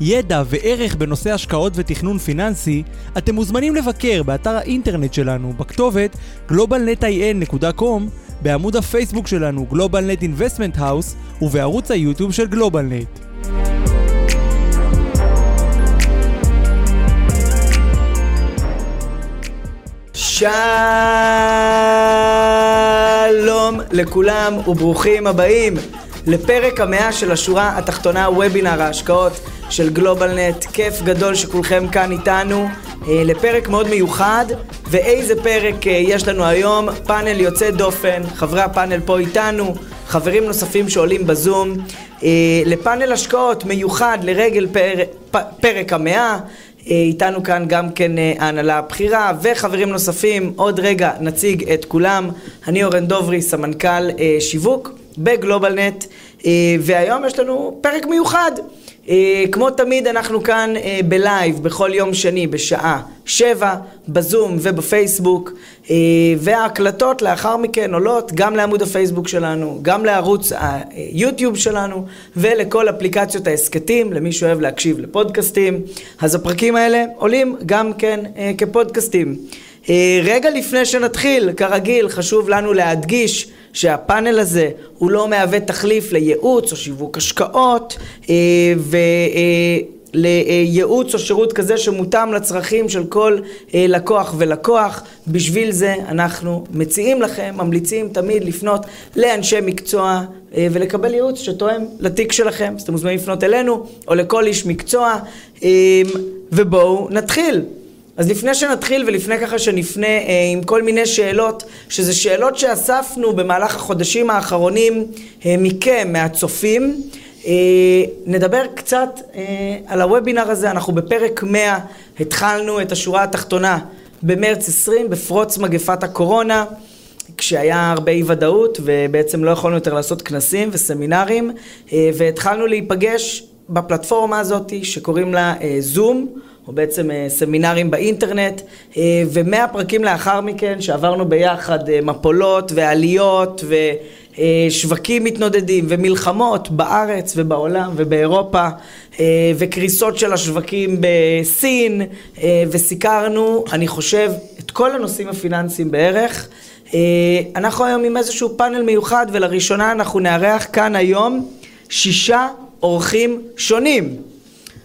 ידע וערך בנושא השקעות ותכנון פיננסי, אתם מוזמנים לבקר באתר האינטרנט שלנו בכתובת globalnetin.com, בעמוד הפייסבוק שלנו GlobalNet Investment House ובערוץ היוטיוב של GlobalNet. שלום לכולם וברוכים הבאים לפרק המאה של השורה התחתונה וובינר ההשקעות של גלובלנט. כיף גדול שכולכם כאן איתנו אה, לפרק מאוד מיוחד. ואיזה פרק אה, יש לנו היום? פאנל יוצא דופן, חברי הפאנל פה איתנו, חברים נוספים שעולים בזום. אה, לפאנל השקעות מיוחד לרגל פר, פ, פרק המאה. איתנו כאן גם כן ההנהלה הבכירה וחברים נוספים, עוד רגע נציג את כולם. אני אורן דוברי, סמנכ"ל שיווק בגלובלנט, והיום יש לנו פרק מיוחד. כמו תמיד אנחנו כאן בלייב בכל יום שני בשעה שבע, בזום ובפייסבוק, וההקלטות לאחר מכן עולות גם לעמוד הפייסבוק שלנו, גם לערוץ היוטיוב שלנו ולכל אפליקציות ההסכתים, למי שאוהב להקשיב לפודקאסטים. אז הפרקים האלה עולים גם כן כפודקאסטים. רגע לפני שנתחיל, כרגיל, חשוב לנו להדגיש שהפאנל הזה הוא לא מהווה תחליף לייעוץ או שיווק השקעות ולייעוץ או שירות כזה שמותאם לצרכים של כל לקוח ולקוח. בשביל זה אנחנו מציעים לכם, ממליצים תמיד לפנות לאנשי מקצוע ולקבל ייעוץ שתואם לתיק שלכם. אז אתם מוזמנים לפנות אלינו או לכל איש מקצוע ובואו נתחיל. אז לפני שנתחיל ולפני ככה שנפנה אה, עם כל מיני שאלות, שזה שאלות שאספנו במהלך החודשים האחרונים אה, מכם, מהצופים, אה, נדבר קצת אה, על הוובינר הזה, אנחנו בפרק 100, התחלנו את השורה התחתונה במרץ 20 בפרוץ מגפת הקורונה, כשהיה הרבה אי ודאות ובעצם לא יכולנו יותר לעשות כנסים וסמינרים, אה, והתחלנו להיפגש בפלטפורמה הזאת שקוראים לה אה, זום. או בעצם סמינרים באינטרנט, ומאה פרקים לאחר מכן שעברנו ביחד מפולות ועליות ושווקים מתנודדים ומלחמות בארץ ובעולם ובאירופה וקריסות של השווקים בסין וסיקרנו, אני חושב, את כל הנושאים הפיננסיים בערך. אנחנו היום עם איזשהו פאנל מיוחד ולראשונה אנחנו נארח כאן היום שישה אורחים שונים.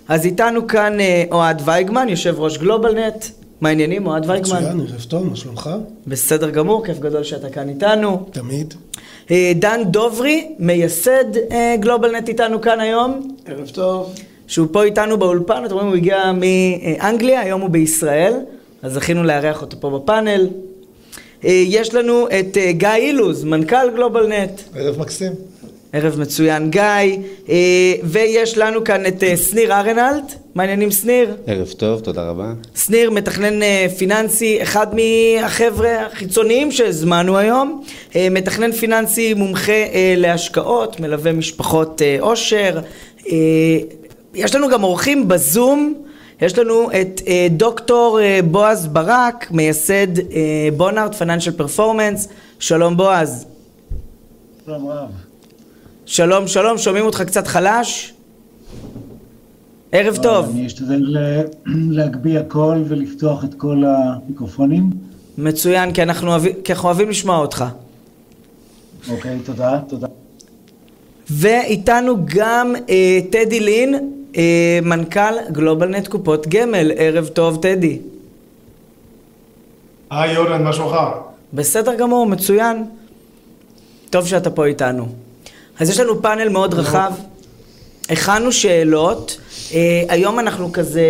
אז איתנו כאן אוהד וייגמן, יושב ראש גלובלנט. מה העניינים, אוהד וייגמן? מצוין, ערב טוב, מה שלומך? בסדר גמור, כיף גדול שאתה כאן איתנו. תמיד. דן דוברי, מייסד גלובלנט איתנו כאן היום. ערב טוב. שהוא פה איתנו באולפן, אתם רואים, הוא הגיע מאנגליה, היום הוא בישראל, אז זכינו לארח אותו פה בפאנל. יש לנו את גיא אילוז, מנכ"ל גלובלנט. ערב מקסים. ערב מצוין גיא, ויש לנו כאן את שניר ארנלט, מה העניינים שניר? ערב טוב, תודה רבה. שניר מתכנן פיננסי, אחד מהחבר'ה החיצוניים שהזמנו היום, מתכנן פיננסי מומחה להשקעות, מלווה משפחות עושר, יש לנו גם אורחים בזום, יש לנו את דוקטור בועז ברק, מייסד בונארט פיננשל פרפורמנס, שלום בועז. שלום רב. שלום, שלום, שומעים אותך קצת חלש? ערב טוב. אני אשתדל להגביה קול ולפתוח את כל המיקרופונים. מצוין, כי אנחנו, אוהבים, כי אנחנו אוהבים לשמוע אותך. אוקיי, תודה, תודה. ואיתנו גם אה, טדי לין, אה, מנכ"ל גלובלנט קופות גמל. ערב טוב, טדי. היי אורן, מה שלומך? בסדר גמור, מצוין. טוב שאתה פה איתנו. אז יש לנו פאנל מאוד רחב, הכנו שאלות, אה, היום אנחנו כזה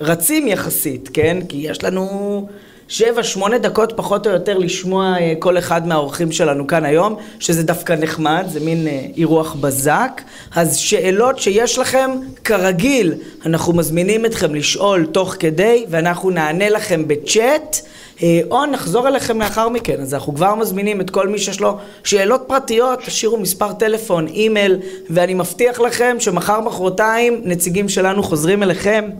רצים יחסית, כן? כי יש לנו שבע, שמונה דקות פחות או יותר לשמוע אה, כל אחד מהאורחים שלנו כאן היום, שזה דווקא נחמד, זה מין אה, אירוח בזק. אז שאלות שיש לכם, כרגיל, אנחנו מזמינים אתכם לשאול תוך כדי, ואנחנו נענה לכם בצ'אט. אה, או נחזור אליכם לאחר מכן, אז אנחנו כבר מזמינים את כל מי שיש לו שאלות פרטיות, תשאירו מספר טלפון, אימייל, ואני מבטיח לכם שמחר מחרתיים נציגים שלנו חוזרים אליכם.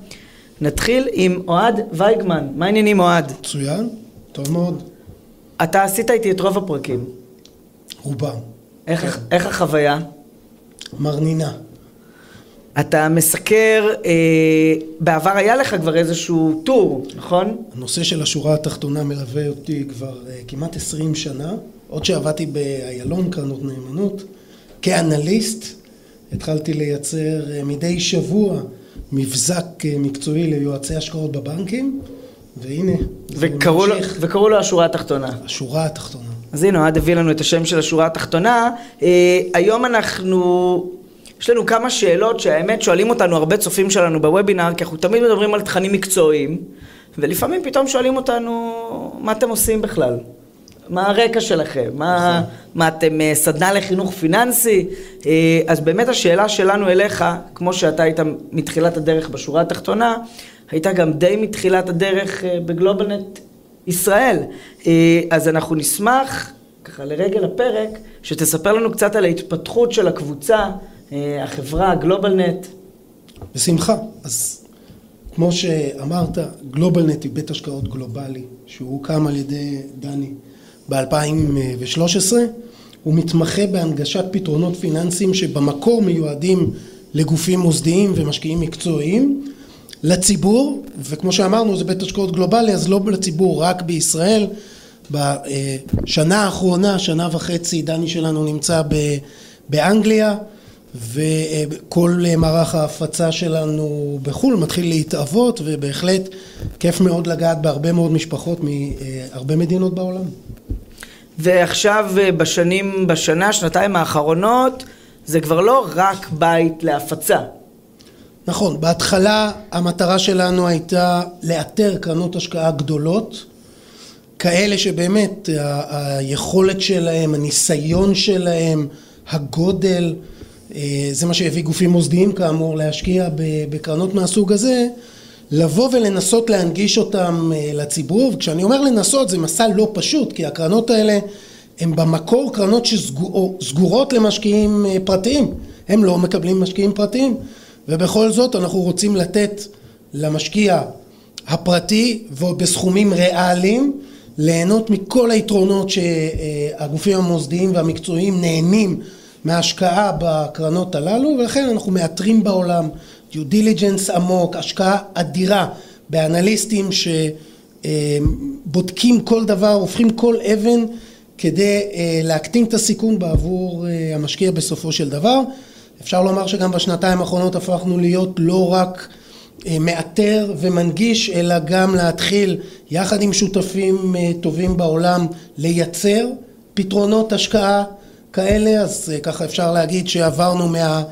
נתחיל עם אוהד וייגמן, מה העניינים אוהד? מצוין, טוב מאוד. אתה עשית איתי את רוב הפרקים, רובם. איך, איך החוויה? מרנינה. אתה מסקר, אה, בעבר היה לך כבר איזשהו טור, נכון? הנושא של השורה התחתונה מלווה אותי כבר uh, כמעט 20 שנה. עוד שעבדתי באיילון, קרנות נאמנות, כאנליסט, התחלתי לייצר uh, מדי שבוע מבזק uh, מקצועי ליועצי השקעות בבנקים, והנה, וקראו לו. וקראו לו השורה התחתונה. השורה התחתונה. אז הנה, אוהד הביא לנו את השם של השורה התחתונה. אה, היום אנחנו, יש לנו כמה שאלות שהאמת שואלים אותנו הרבה צופים שלנו בוובינר, כי אנחנו תמיד מדברים על תכנים מקצועיים, ולפעמים פתאום שואלים אותנו, מה אתם עושים בכלל? מה הרקע שלכם? מה, מה אתם אה, סדנה לחינוך פיננסי? אה, אז באמת השאלה שלנו אליך, כמו שאתה היית מתחילת הדרך בשורה התחתונה, הייתה גם די מתחילת הדרך אה, בגלובלנט ישראל. אז אנחנו נשמח, ככה לרגל הפרק, שתספר לנו קצת על ההתפתחות של הקבוצה, החברה, גלובלנט. בשמחה. אז כמו שאמרת, גלובלנט היא בית השקעות גלובלי, שהוא הוקם על ידי דני ב-2013. הוא מתמחה בהנגשת פתרונות פיננסיים שבמקור מיועדים לגופים מוסדיים ומשקיעים מקצועיים, לציבור, וכמו שאמרנו זה בית השקעות גלובלי, אז לא לציבור, רק בישראל. בשנה האחרונה, שנה וחצי, דני שלנו נמצא ב- באנגליה, וכל מערך ההפצה שלנו בחו"ל מתחיל להתאבות, ובהחלט כיף מאוד לגעת בהרבה מאוד משפחות מהרבה מדינות בעולם. ועכשיו אה, בשנים, בשנה, שנתיים האחרונות, זה כבר לא רק בית להפצה. נכון, בהתחלה המטרה שלנו הייתה לאתר קרנות השקעה גדולות, כאלה שבאמת ה- היכולת שלהם, הניסיון שלהם, הגודל, אה, זה מה שהביא גופים מוסדיים כאמור להשקיע בקרנות מהסוג הזה, לבוא ולנסות להנגיש אותם אה, לציבור, וכשאני אומר לנסות זה מסע לא פשוט, כי הקרנות האלה הן במקור קרנות שסגורות למשקיעים אה, פרטיים, הם לא מקבלים משקיעים פרטיים, ובכל זאת אנחנו רוצים לתת למשקיע הפרטי ובסכומים ריאליים ליהנות מכל היתרונות שהגופים המוסדיים והמקצועיים נהנים מההשקעה בקרנות הללו ולכן אנחנו מאתרים בעולם דיו דיליג'נס עמוק, השקעה אדירה באנליסטים שבודקים כל דבר, הופכים כל אבן כדי אה, להקטין את הסיכון בעבור אה, המשקיע בסופו של דבר. אפשר לומר שגם בשנתיים האחרונות הפכנו להיות לא רק אה, מאתר ומנגיש, אלא גם להתחיל יחד עם שותפים טובים בעולם לייצר פתרונות השקעה כאלה, אז ככה אפשר להגיד שעברנו מה,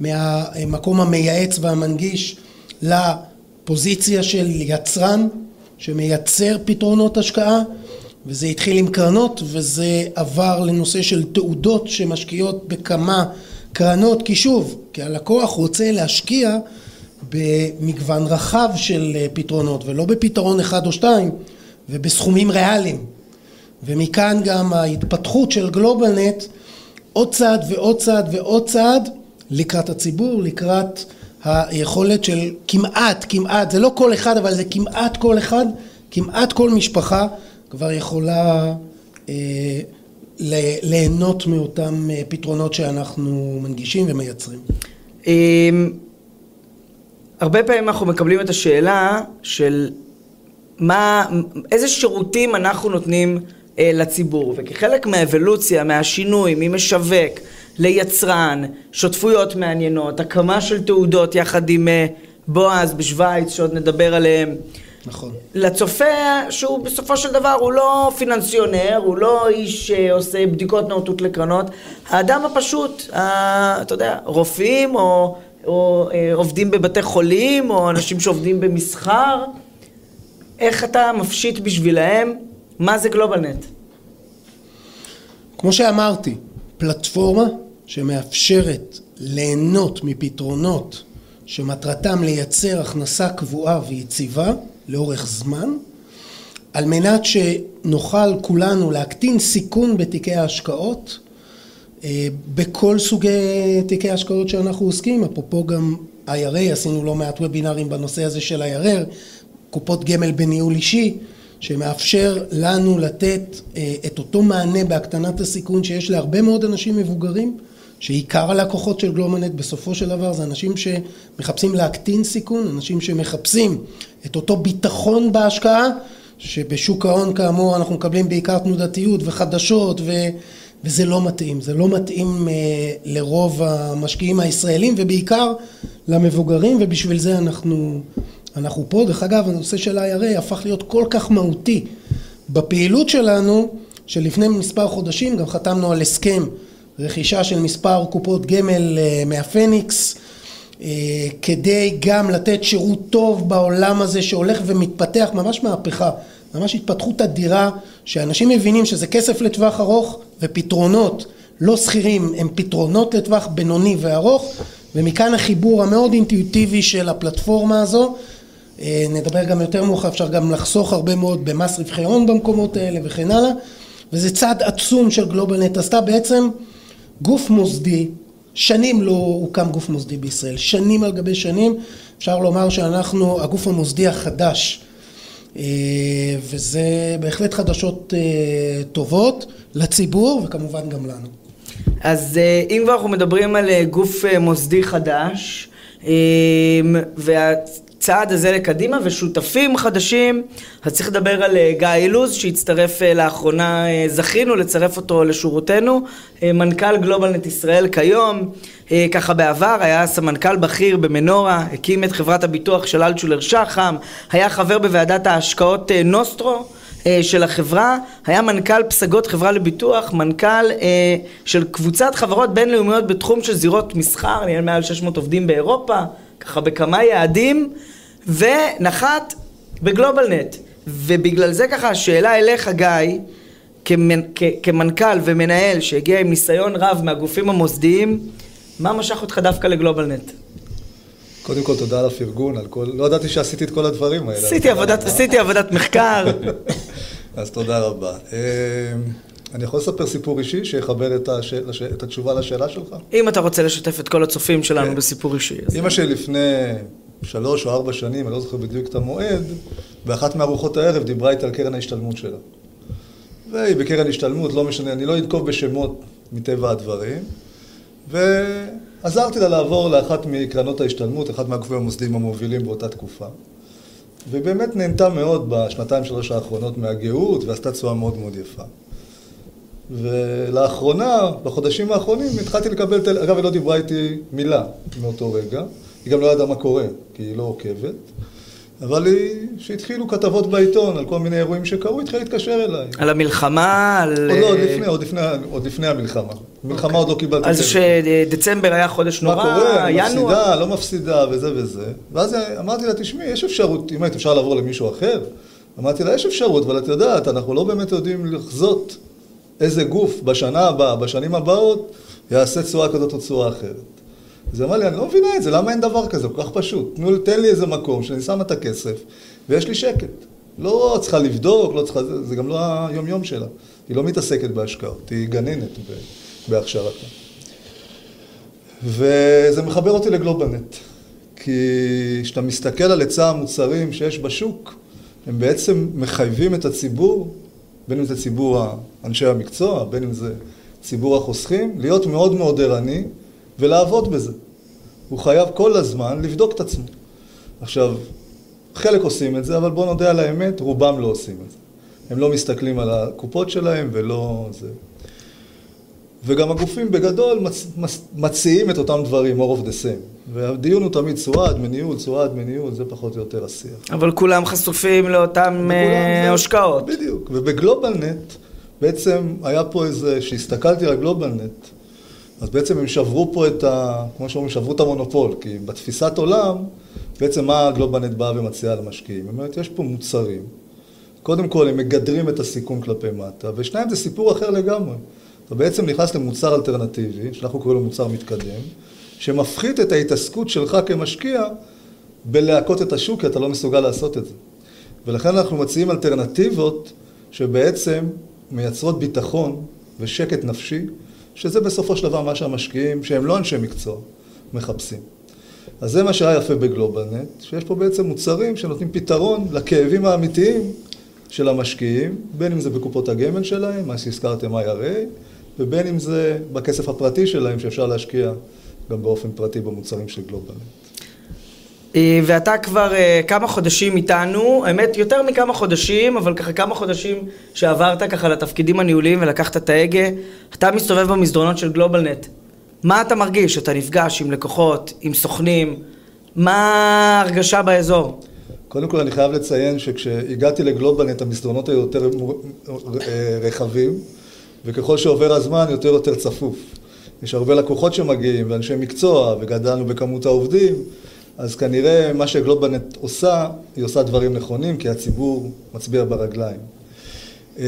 מהמקום המייעץ והמנגיש לפוזיציה של יצרן שמייצר פתרונות השקעה וזה התחיל עם קרנות וזה עבר לנושא של תעודות שמשקיעות בכמה קרנות, כי שוב, כי הלקוח רוצה להשקיע במגוון רחב של פתרונות ולא בפתרון אחד או שתיים ובסכומים ריאליים. ומכאן גם ההתפתחות של גלובלנט עוד צעד ועוד צעד ועוד צעד לקראת הציבור, לקראת היכולת של כמעט, כמעט, זה לא כל אחד אבל זה כמעט כל אחד, כמעט כל משפחה כבר יכולה אה, ליהנות מאותם אה, פתרונות שאנחנו מנגישים ומייצרים. אה, הרבה פעמים אנחנו מקבלים את השאלה של מה, איזה שירותים אנחנו נותנים לציבור, וכחלק מהאבולוציה, מהשינוי, ממשווק ליצרן, שותפויות מעניינות, הקמה של תעודות יחד עם אה, בועז בשוויץ, שעוד נדבר עליהם. נכון. לצופה שהוא בסופו של דבר הוא לא פיננסיונר, הוא לא איש שעושה בדיקות נאותות לקרנות, האדם הפשוט, ה, אתה יודע, רופאים או, או אה, עובדים בבתי חולים או אנשים שעובדים במסחר, איך אתה מפשיט בשבילהם מה זה גלובלנט? כמו שאמרתי, פלטפורמה שמאפשרת ליהנות מפתרונות שמטרתם לייצר הכנסה קבועה ויציבה לאורך זמן, על מנת שנוכל כולנו להקטין סיכון בתיקי ההשקעות אה, בכל סוגי תיקי ההשקעות שאנחנו עוסקים, אפרופו גם IRA, עשינו לא מעט וובינארים בנושא הזה של IRR, קופות גמל בניהול אישי, שמאפשר לנו לתת אה, את אותו מענה בהקטנת הסיכון שיש להרבה מאוד אנשים מבוגרים, שעיקר הלקוחות של גלומנט בסופו של דבר זה אנשים שמחפשים להקטין סיכון, אנשים שמחפשים את אותו ביטחון בהשקעה, שבשוק ההון כאמור אנחנו מקבלים בעיקר תנודתיות וחדשות ו... וזה לא מתאים, זה לא מתאים אה, לרוב המשקיעים הישראלים ובעיקר למבוגרים ובשביל זה אנחנו, אנחנו פה. דרך אגב הנושא של IRA הפך להיות כל כך מהותי בפעילות שלנו שלפני מספר חודשים גם חתמנו על הסכם רכישה של מספר קופות גמל אה, מהפניקס אה, כדי גם לתת שירות טוב בעולם הזה שהולך ומתפתח, ממש מהפכה, ממש התפתחות אדירה שאנשים מבינים שזה כסף לטווח ארוך ופתרונות לא שכירים הם פתרונות לטווח בינוני וארוך ומכאן החיבור המאוד אינטואיטיבי של הפלטפורמה הזו נדבר גם יותר מאוחר, אפשר גם לחסוך הרבה מאוד במס רווחי הון במקומות האלה וכן הלאה. וזה צעד עצום של גלובלנט עשתה בעצם גוף מוסדי, שנים לא הוקם גוף מוסדי בישראל, שנים על גבי שנים, אפשר לומר שאנחנו הגוף המוסדי החדש. אה, וזה בהחלט חדשות אה, טובות לציבור וכמובן גם לנו. אז אה, אם כבר אנחנו מדברים על גוף מוסדי חדש וה... הצעד הזה לקדימה ושותפים חדשים, אז צריך לדבר על אה, גיא אילוז שהצטרף אה, לאחרונה, אה, זכינו לצרף אותו לשורותינו, מנכ"ל גלובלנט ישראל כיום, ככה בעבר היה סמנכ"ל בכיר במנורה, הקים את חברת הביטוח של אלטשולר שחם, היה חבר בוועדת ההשקעות נוסטרו של החברה, היה מנכ"ל פסגות חברה לביטוח, מנכ"ל של קבוצת חברות בינלאומיות בתחום של זירות מסחר, נהיה מעל 600 עובדים באירופה, ככה בכמה יעדים, ונחת בגלובלנט. ובגלל זה ככה השאלה אליך גיא, כמנ... כ... כמנכ"ל ומנהל שהגיע עם ניסיון רב מהגופים המוסדיים, מה משך אותך דווקא לגלובלנט? קודם כל תודה על הפרגון, על כל... לא ידעתי שעשיתי את כל הדברים האלה. עשיתי עבודת, עבודת מחקר. אז תודה רבה. אני יכול לספר סיפור אישי שיכבד את, הש... את התשובה לשאלה שלך? אם אתה רוצה לשתף את כל הצופים שלנו כן. בסיפור אישי. אמא שלי לפני שלוש או ארבע שנים, אני לא זוכר בדיוק את המועד, באחת מארוחות הערב דיברה איתה על קרן ההשתלמות שלה. והיא בקרן השתלמות, לא משנה, אני לא אנקוב בשמות מטבע הדברים, ועזרתי לה לעבור לאחת מקרנות ההשתלמות, אחת מהגופים המוסדיים המובילים באותה תקופה. ובאמת נהנתה מאוד בשנתיים שלוש האחרונות מהגאות, ועשתה תשואה מאוד מאוד יפה. ולאחרונה, בחודשים האחרונים, התחלתי לקבל, טל... אגב, היא לא דיברה איתי מילה מאותו רגע. היא גם לא ידעה מה קורה, כי היא לא עוקבת. אבל היא, שהתחילו כתבות בעיתון על כל מיני אירועים שקרו, התחילה להתקשר אליי. על המלחמה, על... עוד לא, עוד לפני, עוד לפני, עוד לפני המלחמה. מלחמה okay. עוד לא קיבלתי... אז שדצמבר היה חודש נורא, ינואר. מה קורה, אני מפסידה, לא מפסידה, וזה וזה. ואז אמרתי לה, תשמעי, יש אפשרות, אם היית אפשר לעבור למישהו אחר, אמרתי לה, יש אפשרות, אבל את יודעת, אנחנו לא באמת יודעים לחזות איזה גוף בשנה הבאה, בשנים הבאות, יעשה צורה כזאת או צורה אחרת. אז היא אמרה לי, אני לא מבינה את זה, למה אין דבר כזה? כל כך פשוט. תנו, תן לי איזה מקום שאני שם את הכסף ויש לי שקט. לא צריכה לבדוק, לא צריכה, זה, גם לא היום-יום שלה. היא לא מתעסקת בהשקעות, היא גננת בהכשרתה. וזה מחבר אותי לגלובלנט. כי כשאתה מסתכל על היצע המוצרים שיש בשוק, הם בעצם מחייבים את הציבור, בין אם זה ציבור אנשי המקצוע, בין אם זה ציבור החוסכים, להיות מאוד מאוד ערני ולעבוד בזה. הוא חייב כל הזמן לבדוק את עצמו. עכשיו, חלק עושים את זה, אבל בואו נודה על האמת, רובם לא עושים את זה. הם לא מסתכלים על הקופות שלהם ולא זה. וגם הגופים בגדול מצ, מצ, מציעים את אותם דברים, more of the same. והדיון הוא תמיד תשואה, דמי ניהול, תשואה, דמי ניהול, זה פחות או יותר השיח. אבל כולם חשופים לאותן אה, השקעות. בדיוק. ובגלובלנט, בעצם היה פה איזה, כשהסתכלתי על גלובלנט, אז בעצם הם שברו פה את ה... כמו שאומרים, שברו את המונופול, כי בתפיסת עולם, בעצם מה גלובלנט באה ומציעה למשקיעים? היא אומרת, יש פה מוצרים, קודם כל הם מגדרים את הסיכון כלפי מטה, ושניים זה סיפור אחר לגמרי. אתה בעצם נכנס למוצר אלטרנטיבי, שאנחנו קוראים לו מוצר מתקדם, שמפחית את ההתעסקות שלך כמשקיע בלהכות את השוק, כי אתה לא מסוגל לעשות את זה. ולכן אנחנו מציעים אלטרנטיבות שבעצם מייצרות ביטחון ושקט נפשי, שזה בסופו של דבר מה שהמשקיעים, שהם לא אנשי מקצוע, מחפשים. אז זה מה שהיה יפה בגלובלנט, שיש פה בעצם מוצרים שנותנים פתרון לכאבים האמיתיים של המשקיעים, בין אם זה בקופות הגמל שלהם, מה שהזכרתם IRA, ובין אם זה בכסף הפרטי שלהם, שאפשר להשקיע גם באופן פרטי במוצרים של גלובלנט. אה, ואתה כבר אה, כמה חודשים איתנו, האמת יותר מכמה חודשים, אבל ככה כמה חודשים שעברת ככה לתפקידים הניהוליים ולקחת את ההגה, אתה מסתובב במסדרונות של גלובלנט. מה אתה מרגיש? אתה נפגש עם לקוחות, עם סוכנים, מה ההרגשה באזור? קודם כל אני חייב לציין שכשהגעתי לגלובלנט המסדרונות היו יותר רחבים, וככל שעובר הזמן יותר יותר צפוף. יש הרבה לקוחות שמגיעים ואנשי מקצוע, וגדלנו בכמות העובדים, אז כנראה מה שגלובלנט עושה, היא עושה דברים נכונים, כי הציבור מצביע ברגליים. אה,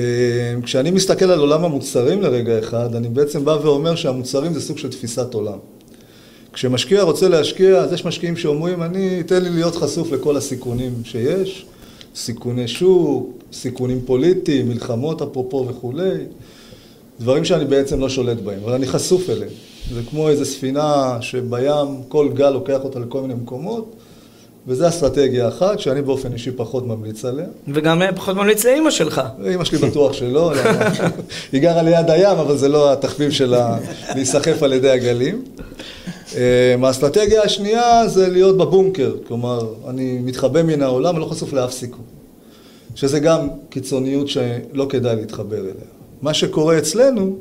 כשאני מסתכל על עולם המוצרים לרגע אחד, אני בעצם בא ואומר שהמוצרים זה סוג של תפיסת עולם. כשמשקיע רוצה להשקיע, אז יש משקיעים שאומרים, אני, תן לי להיות חשוף לכל הסיכונים שיש, סיכוני שוק, סיכונים פוליטיים, מלחמות אפרופו וכולי, דברים שאני בעצם לא שולט בהם, אבל אני חשוף אליהם. זה כמו איזו ספינה שבים כל גל לוקח אותה לכל מיני מקומות, וזו אסטרטגיה אחת שאני באופן אישי פחות ממליץ עליה. וגם פחות ממליץ לאימא שלך. אימא שלי בטוח שלא, היא גרה ליד הים, אבל זה לא התחביב שלה להיסחף על ידי הגלים. אה, האסטרטגיה השנייה זה להיות בבונקר, כלומר, אני מתחבא מן העולם, אני לא חשוף לאף סיכון. שזה גם קיצוניות שלא כדאי להתחבר אליה. מה שקורה אצלנו,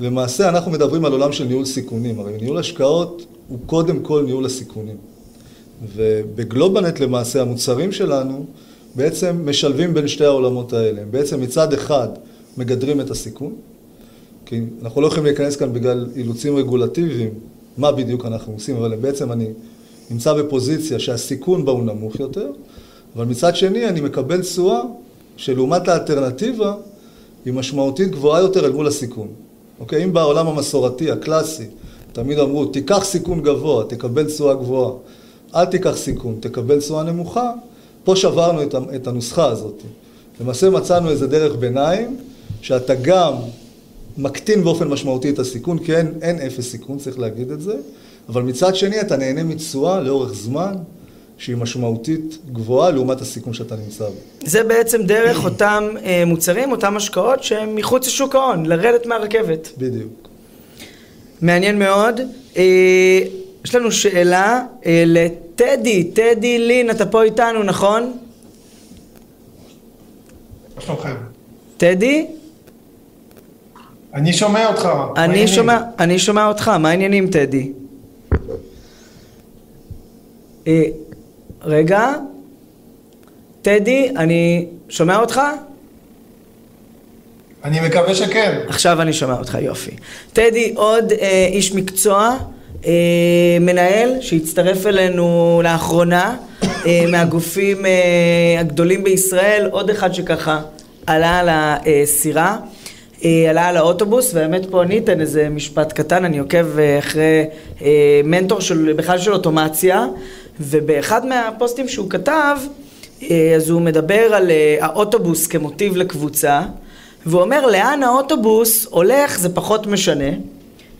למעשה אנחנו מדברים על עולם של ניהול סיכונים, הרי ניהול השקעות הוא קודם כל ניהול הסיכונים. ובגלובלנט למעשה המוצרים שלנו בעצם משלבים בין שתי העולמות האלה. הם בעצם מצד אחד מגדרים את הסיכון, כי אנחנו לא יכולים להיכנס כאן בגלל אילוצים רגולטיביים, מה בדיוק אנחנו עושים, אבל בעצם אני נמצא בפוזיציה שהסיכון בה הוא נמוך יותר, אבל מצד שני אני מקבל תשואה שלעומת האלטרנטיבה היא משמעותית גבוהה יותר אל מול הסיכון. אוקיי? אם בעולם המסורתי, הקלאסי, תמיד אמרו, תיקח סיכון גבוה, תקבל תשואה גבוהה. אל תיקח סיכון, תקבל תשואה נמוכה, פה שברנו את הנוסחה הזאת. למעשה מצאנו איזה דרך ביניים, שאתה גם מקטין באופן משמעותי את הסיכון, כי אין, אין אפס סיכון, צריך להגיד את זה, אבל מצד שני אתה נהנה מתשואה לאורך זמן, שהיא משמעותית גבוהה לעומת הסיכון שאתה נמצא בו. זה בעצם דרך אותם אה, מוצרים, אותם השקעות שהם מחוץ לשוק ההון, לרדת מהרכבת. בדיוק. מעניין מאוד. אה, יש לנו שאלה אה, לטדי, טדי לין, אתה פה איתנו, נכון? מה שלומכם? טדי? אני שומע אותך. אני שומע, אני שומע אותך, מה העניינים טדי? רגע, טדי, אני שומע אותך? אני מקווה שכן. עכשיו אני שומע אותך, יופי. טדי, עוד אה, איש מקצוע, אה, מנהל, שהצטרף אלינו לאחרונה, אה, מהגופים אה, הגדולים בישראל, עוד אחד שככה עלה על הסירה. אה, עלה על האוטובוס, והאמת פה אני אתן איזה משפט קטן, אני עוקב אה, אחרי אה, מנטור של, בכלל של אוטומציה, ובאחד מהפוסטים שהוא כתב, אז הוא מדבר על האוטובוס כמוטיב לקבוצה, והוא אומר לאן האוטובוס הולך זה פחות משנה,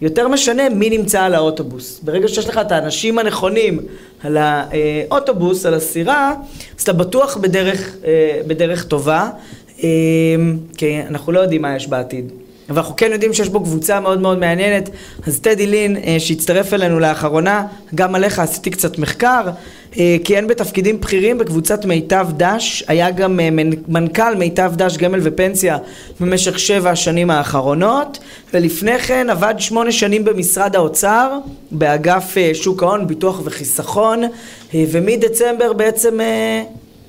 יותר משנה מי נמצא על האוטובוס. ברגע שיש לך את האנשים הנכונים על האוטובוס, על הסירה, אז אתה בטוח בדרך, בדרך טובה. כי אנחנו לא יודעים מה יש בעתיד. אבל אנחנו כן יודעים שיש בו קבוצה מאוד מאוד מעניינת. אז טדי לין, אה, שהצטרף אלינו לאחרונה, גם עליך עשיתי קצת מחקר, אה, כיהן בתפקידים בכירים בקבוצת מיטב דש, היה גם אה, מנכ"ל מיטב דש גמל ופנסיה במשך שבע השנים האחרונות, ולפני כן עבד שמונה שנים במשרד האוצר, באגף שוק ההון, ביטוח וחיסכון, ומדצמבר בעצם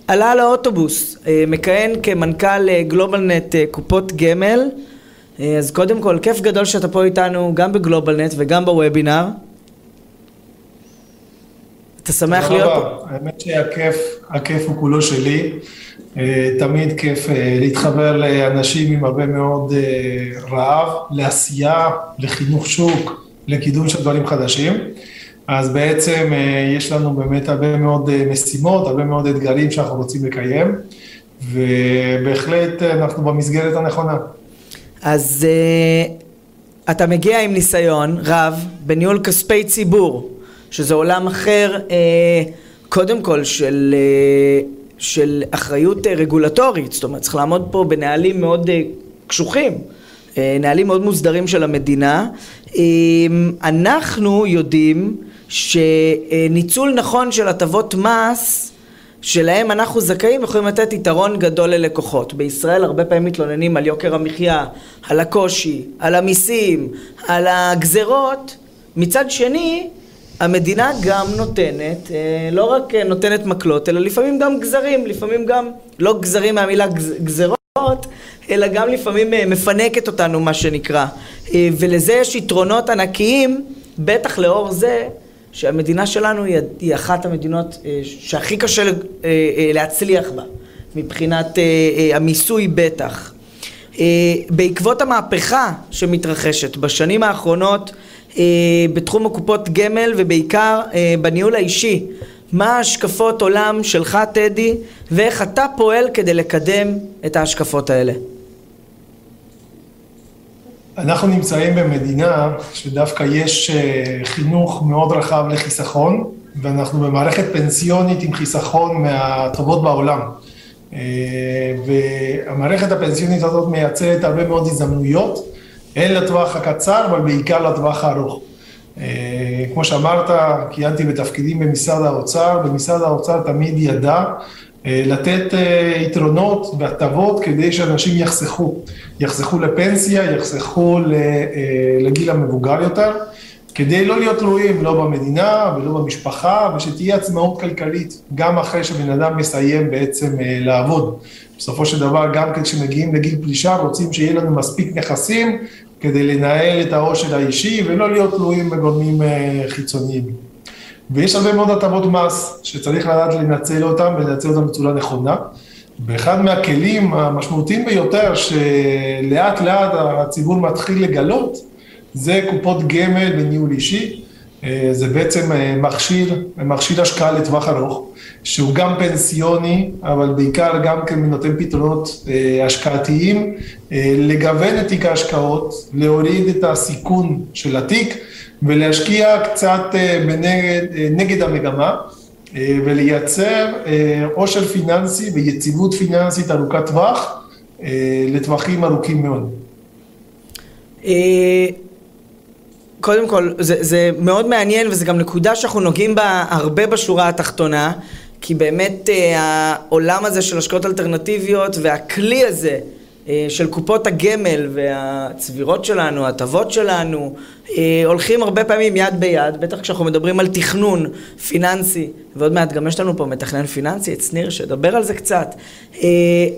עלה לאוטובוס, מכהן כמנכ"ל גלובלנט קופות גמל. אז קודם כל, כיף גדול שאתה פה איתנו גם בגלובלנט וגם בוובינר. אתה שמח להיות פה. האמת שהכיף, הכיף הוא כולו שלי. אה, תמיד כיף אה, להתחבר לאנשים עם הרבה מאוד אה, רעב, לעשייה, לחינוך שוק, לקידום של דברים חדשים. אז בעצם יש לנו באמת הרבה מאוד משימות, הרבה מאוד אתגרים שאנחנו רוצים לקיים, ובהחלט אנחנו במסגרת הנכונה. אז אתה מגיע עם ניסיון רב בניהול כספי ציבור, שזה עולם אחר, קודם כל של של אחריות אה, רגולטורית, זאת אומרת צריך לעמוד פה בנהלים מאוד אה, קשוחים, אה, נהלים מאוד מוסדרים של המדינה. אנחנו יודעים שניצול נכון של הטבות מס שלהם אנחנו זכאים יכולים לתת יתרון גדול ללקוחות. בישראל הרבה פעמים מתלוננים על יוקר המחיה, על הקושי, על המיסים, על הגזרות. מצד שני, המדינה גם נותנת, אה, לא רק אה, נותנת מקלות, אלא לפעמים גם גזרים, לפעמים גם, לא גזרים מהמילה גזרות, אלא גם לפעמים אה, מפנקת אותנו, מה שנקרא. ולזה יש יתרונות ענקיים, בטח לאור זה שהמדינה שלנו היא אחת המדינות שהכי קשה להצליח בה, מבחינת המיסוי בטח. בעקבות המהפכה שמתרחשת בשנים האחרונות, אה, בתחום הקופות גמל ובעיקר אה, בניהול האישי. מה השקפות עולם שלך, טדי, ואיך אתה פועל כדי לקדם את ההשקפות האלה? אנחנו נמצאים במדינה שדווקא יש אה, חינוך מאוד רחב לחיסכון, ואנחנו במערכת פנסיונית עם חיסכון מהטובות בעולם. והמערכת הפנסיונית הזאת מייצרת הרבה מאוד הזדמנויות. הן לטווח הקצר, אבל בעיקר לטווח הארוך. אה, כמו שאמרת, כיהנתי בתפקידים במשרד האוצר, ומשרד האוצר תמיד ידע אה, לתת אה, יתרונות והטבות כדי שאנשים יחסכו. יחסכו לפנסיה, יחסכו לגיל המבוגר יותר, כדי לא להיות תלויים לא במדינה ולא במשפחה, ושתהיה עצמאות כלכלית, גם אחרי שבן אדם מסיים בעצם לעבוד. בסופו של דבר, גם כשמגיעים לגיל פרישה, רוצים שיהיה לנו מספיק נכסים כדי לנהל את העושר האישי ולא להיות תלויים בגורמים אה, חיצוניים. ויש הרבה מאוד הטבות מס שצריך לדעת לנצל אותם ולנצל אותם בצורה נכונה. ואחד מהכלים המשמעותיים ביותר שלאט לאט הציבור מתחיל לגלות זה קופות גמל וניהול אישי. אה, זה בעצם אה, מכשיר, מכשיר השקעה לטווח ארוך, שהוא גם פנסיוני, אבל בעיקר גם כן נותן פתרונות אה, השקעתיים, לגוון את תיק ההשקעות, להוריד את הסיכון של התיק ולהשקיע קצת בנגד, נגד המגמה. ולייצר עושר פיננסי ויציבות פיננסית ארוכת טווח לטווחים ארוכים מאוד. קודם כל, זה, זה מאוד מעניין וזה גם נקודה שאנחנו נוגעים בה הרבה בשורה התחתונה, כי באמת אה, העולם הזה של השקעות אלטרנטיביות והכלי הזה אה, של קופות הגמל והצבירות שלנו, ההטבות שלנו, אה, הולכים הרבה פעמים יד ביד, בטח כשאנחנו מדברים על תכנון פיננסי, ועוד מעט גם יש לנו פה מתכנן פיננסי, את שניר, שידבר על זה קצת. אה,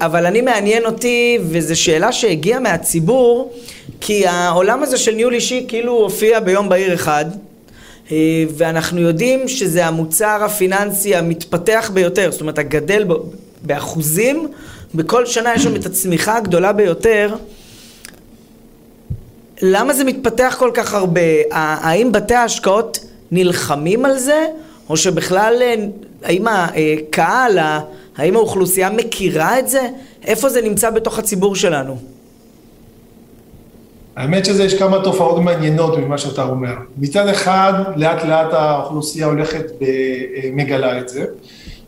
אבל אני מעניין אותי, וזו שאלה שהגיעה מהציבור, כי העולם הזה של ניהול אישי כאילו הופיע ביום בהיר אחד, ואנחנו יודעים שזה המוצר הפיננסי המתפתח ביותר, זאת אומרת הגדל באחוזים בכל שנה יש שם את הצמיחה הגדולה ביותר. למה זה מתפתח כל כך הרבה? האם בתי ההשקעות נלחמים על זה? או שבכלל, אה, האם הקהל, האם האוכלוסייה מכירה את זה? איפה זה נמצא בתוך הציבור שלנו? האמת שזה, יש כמה תופעות מעניינות ממה שאתה אומר. מצד אחד, לאט לאט האוכלוסייה הולכת ומגלה את זה.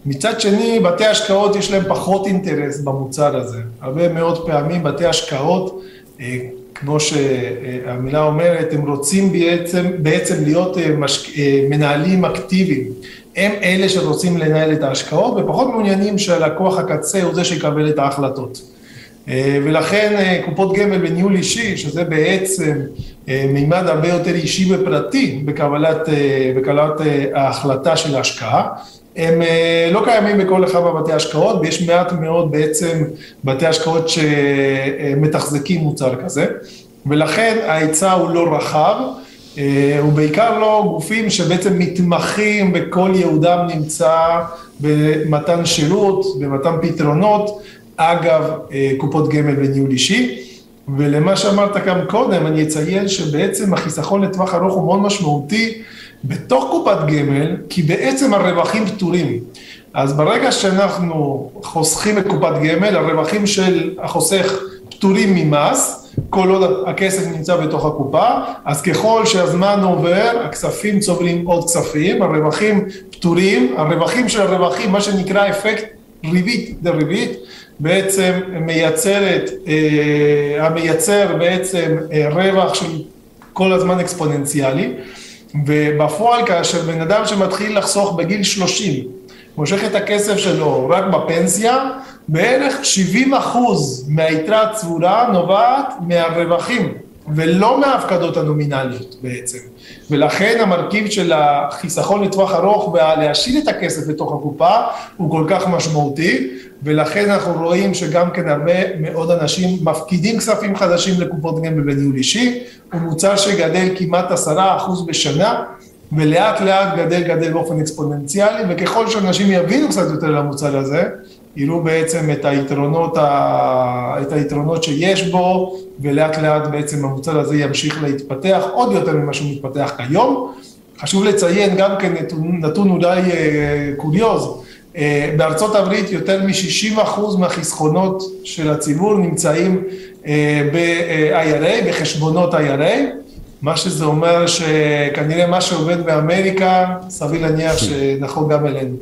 מצד שני, בתי השקעות יש להם פחות אינטרס במוצר הזה. הרבה מאוד פעמים בתי השקעות, אה, כמו שהמילה אומרת, הם רוצים בעצם, בעצם להיות אה, משק... אה, מנהלים אקטיביים. הם אלה שרוצים לנהל את ההשקעות ופחות מעוניינים שהלקוח הקצה הוא זה שיקבל את ההחלטות. ולכן קופות גמל בניהול אישי, שזה בעצם מימד הרבה יותר אישי ופרטי בקבלת, בקבלת ההחלטה של ההשקעה, הם אה, לא קיימים בכל אחד מהבתי השקעות, ויש מעט מאוד בעצם בתי השקעות שמתחזקים מוצר כזה, ולכן ההיצע הוא לא רחב, אה, ובעיקר לא גופים שבעצם מתמחים בכל יהודם נמצא במתן שירות, במתן פתרונות, אגב אה, קופות גמל וניהול אישי. ולמה שאמרת גם קודם, אני אציין שבעצם החיסכון לטווח ארוך הוא מאוד משמעותי בתוך קופת גמל, כי בעצם הרווחים פטורים. אז ברגע שאנחנו חוסכים בקופת גמל, הרווחים של החוסך פטורים ממס, כל עוד הכסף נמצא בתוך הקופה, אז ככל שהזמן עובר, הכספים צוברים עוד כספים, הרווחים פטורים, הרווחים של הרווחים, מה שנקרא אפקט ריבית דריבית, בעצם מייצרת, אה, המייצר בעצם אה, רווח של כל הזמן אקספוננציאלי, ובפועל כאשר בן אדם שמתחיל לחסוך בגיל 30, מושך את הכסף שלו רק בפנסיה, בערך 70 אחוז מהיתרה הצבורה נובעת מהרווחים ולא מההפקדות הנומינליות בעצם. ולכן המרכיב של החיסכון לטווח ארוך ולהשאיר את הכסף בתוך הקופה הוא כל כך משמעותי, ולכן אנחנו רואים שגם כן הרבה מאוד אנשים מפקידים כספים חדשים לקופות גמל בניהול אישי, הוא מוצר שגדל כמעט עשרה אחוז בשנה, ולאט לאט גדל גדל באופן אקספוננציאלי, וככל שאנשים יבינו קצת יותר למוצר הזה, יראו בעצם את היתרונות, ה... את היתרונות שיש בו, ולאט לאט בעצם המוצר הזה ימשיך להתפתח עוד יותר ממה שהוא מתפתח כיום. חשוב לציין גם כן נתון, נתון אולי אה, קוריוז, בארצות הברית יותר מ-60% מהחסכונות של הציבור נמצאים אה, ב-IRA, בחשבונות IRA, מה שזה אומר שכנראה מה שעובד באמריקה, סביר להניח שנכון גם אלינו.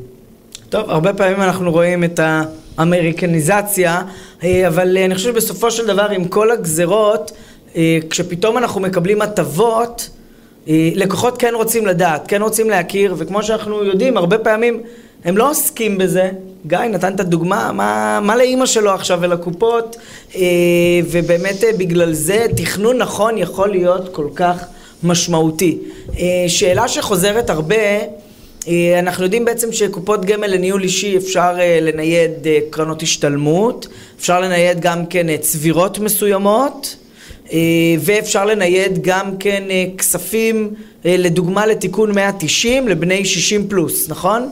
טוב, הרבה פעמים אנחנו רואים את האמריקניזציה, אה, אבל אני חושב שבסופו של דבר עם כל הגזרות, אה, כשפתאום אנחנו מקבלים הטבות, אה, לקוחות כן רוצים לדעת, כן רוצים להכיר, וכמו שאנחנו יודעים, הרבה פעמים הם לא עוסקים בזה. גיא נתן את הדוגמה, מה, מה לאימא שלו עכשיו ולקופות, ובאמת בגלל זה תכנון נכון יכול להיות כל כך משמעותי. שאלה שחוזרת הרבה, אה, אנחנו יודעים בעצם שקופות גמל לניהול אישי אפשר אה, לנייד אה, קרנות השתלמות, אפשר לנייד גם כן צבירות מסוימות ואפשר לנייד גם כן כספים לדוגמה לתיקון 190 לבני 60 פלוס, נכון?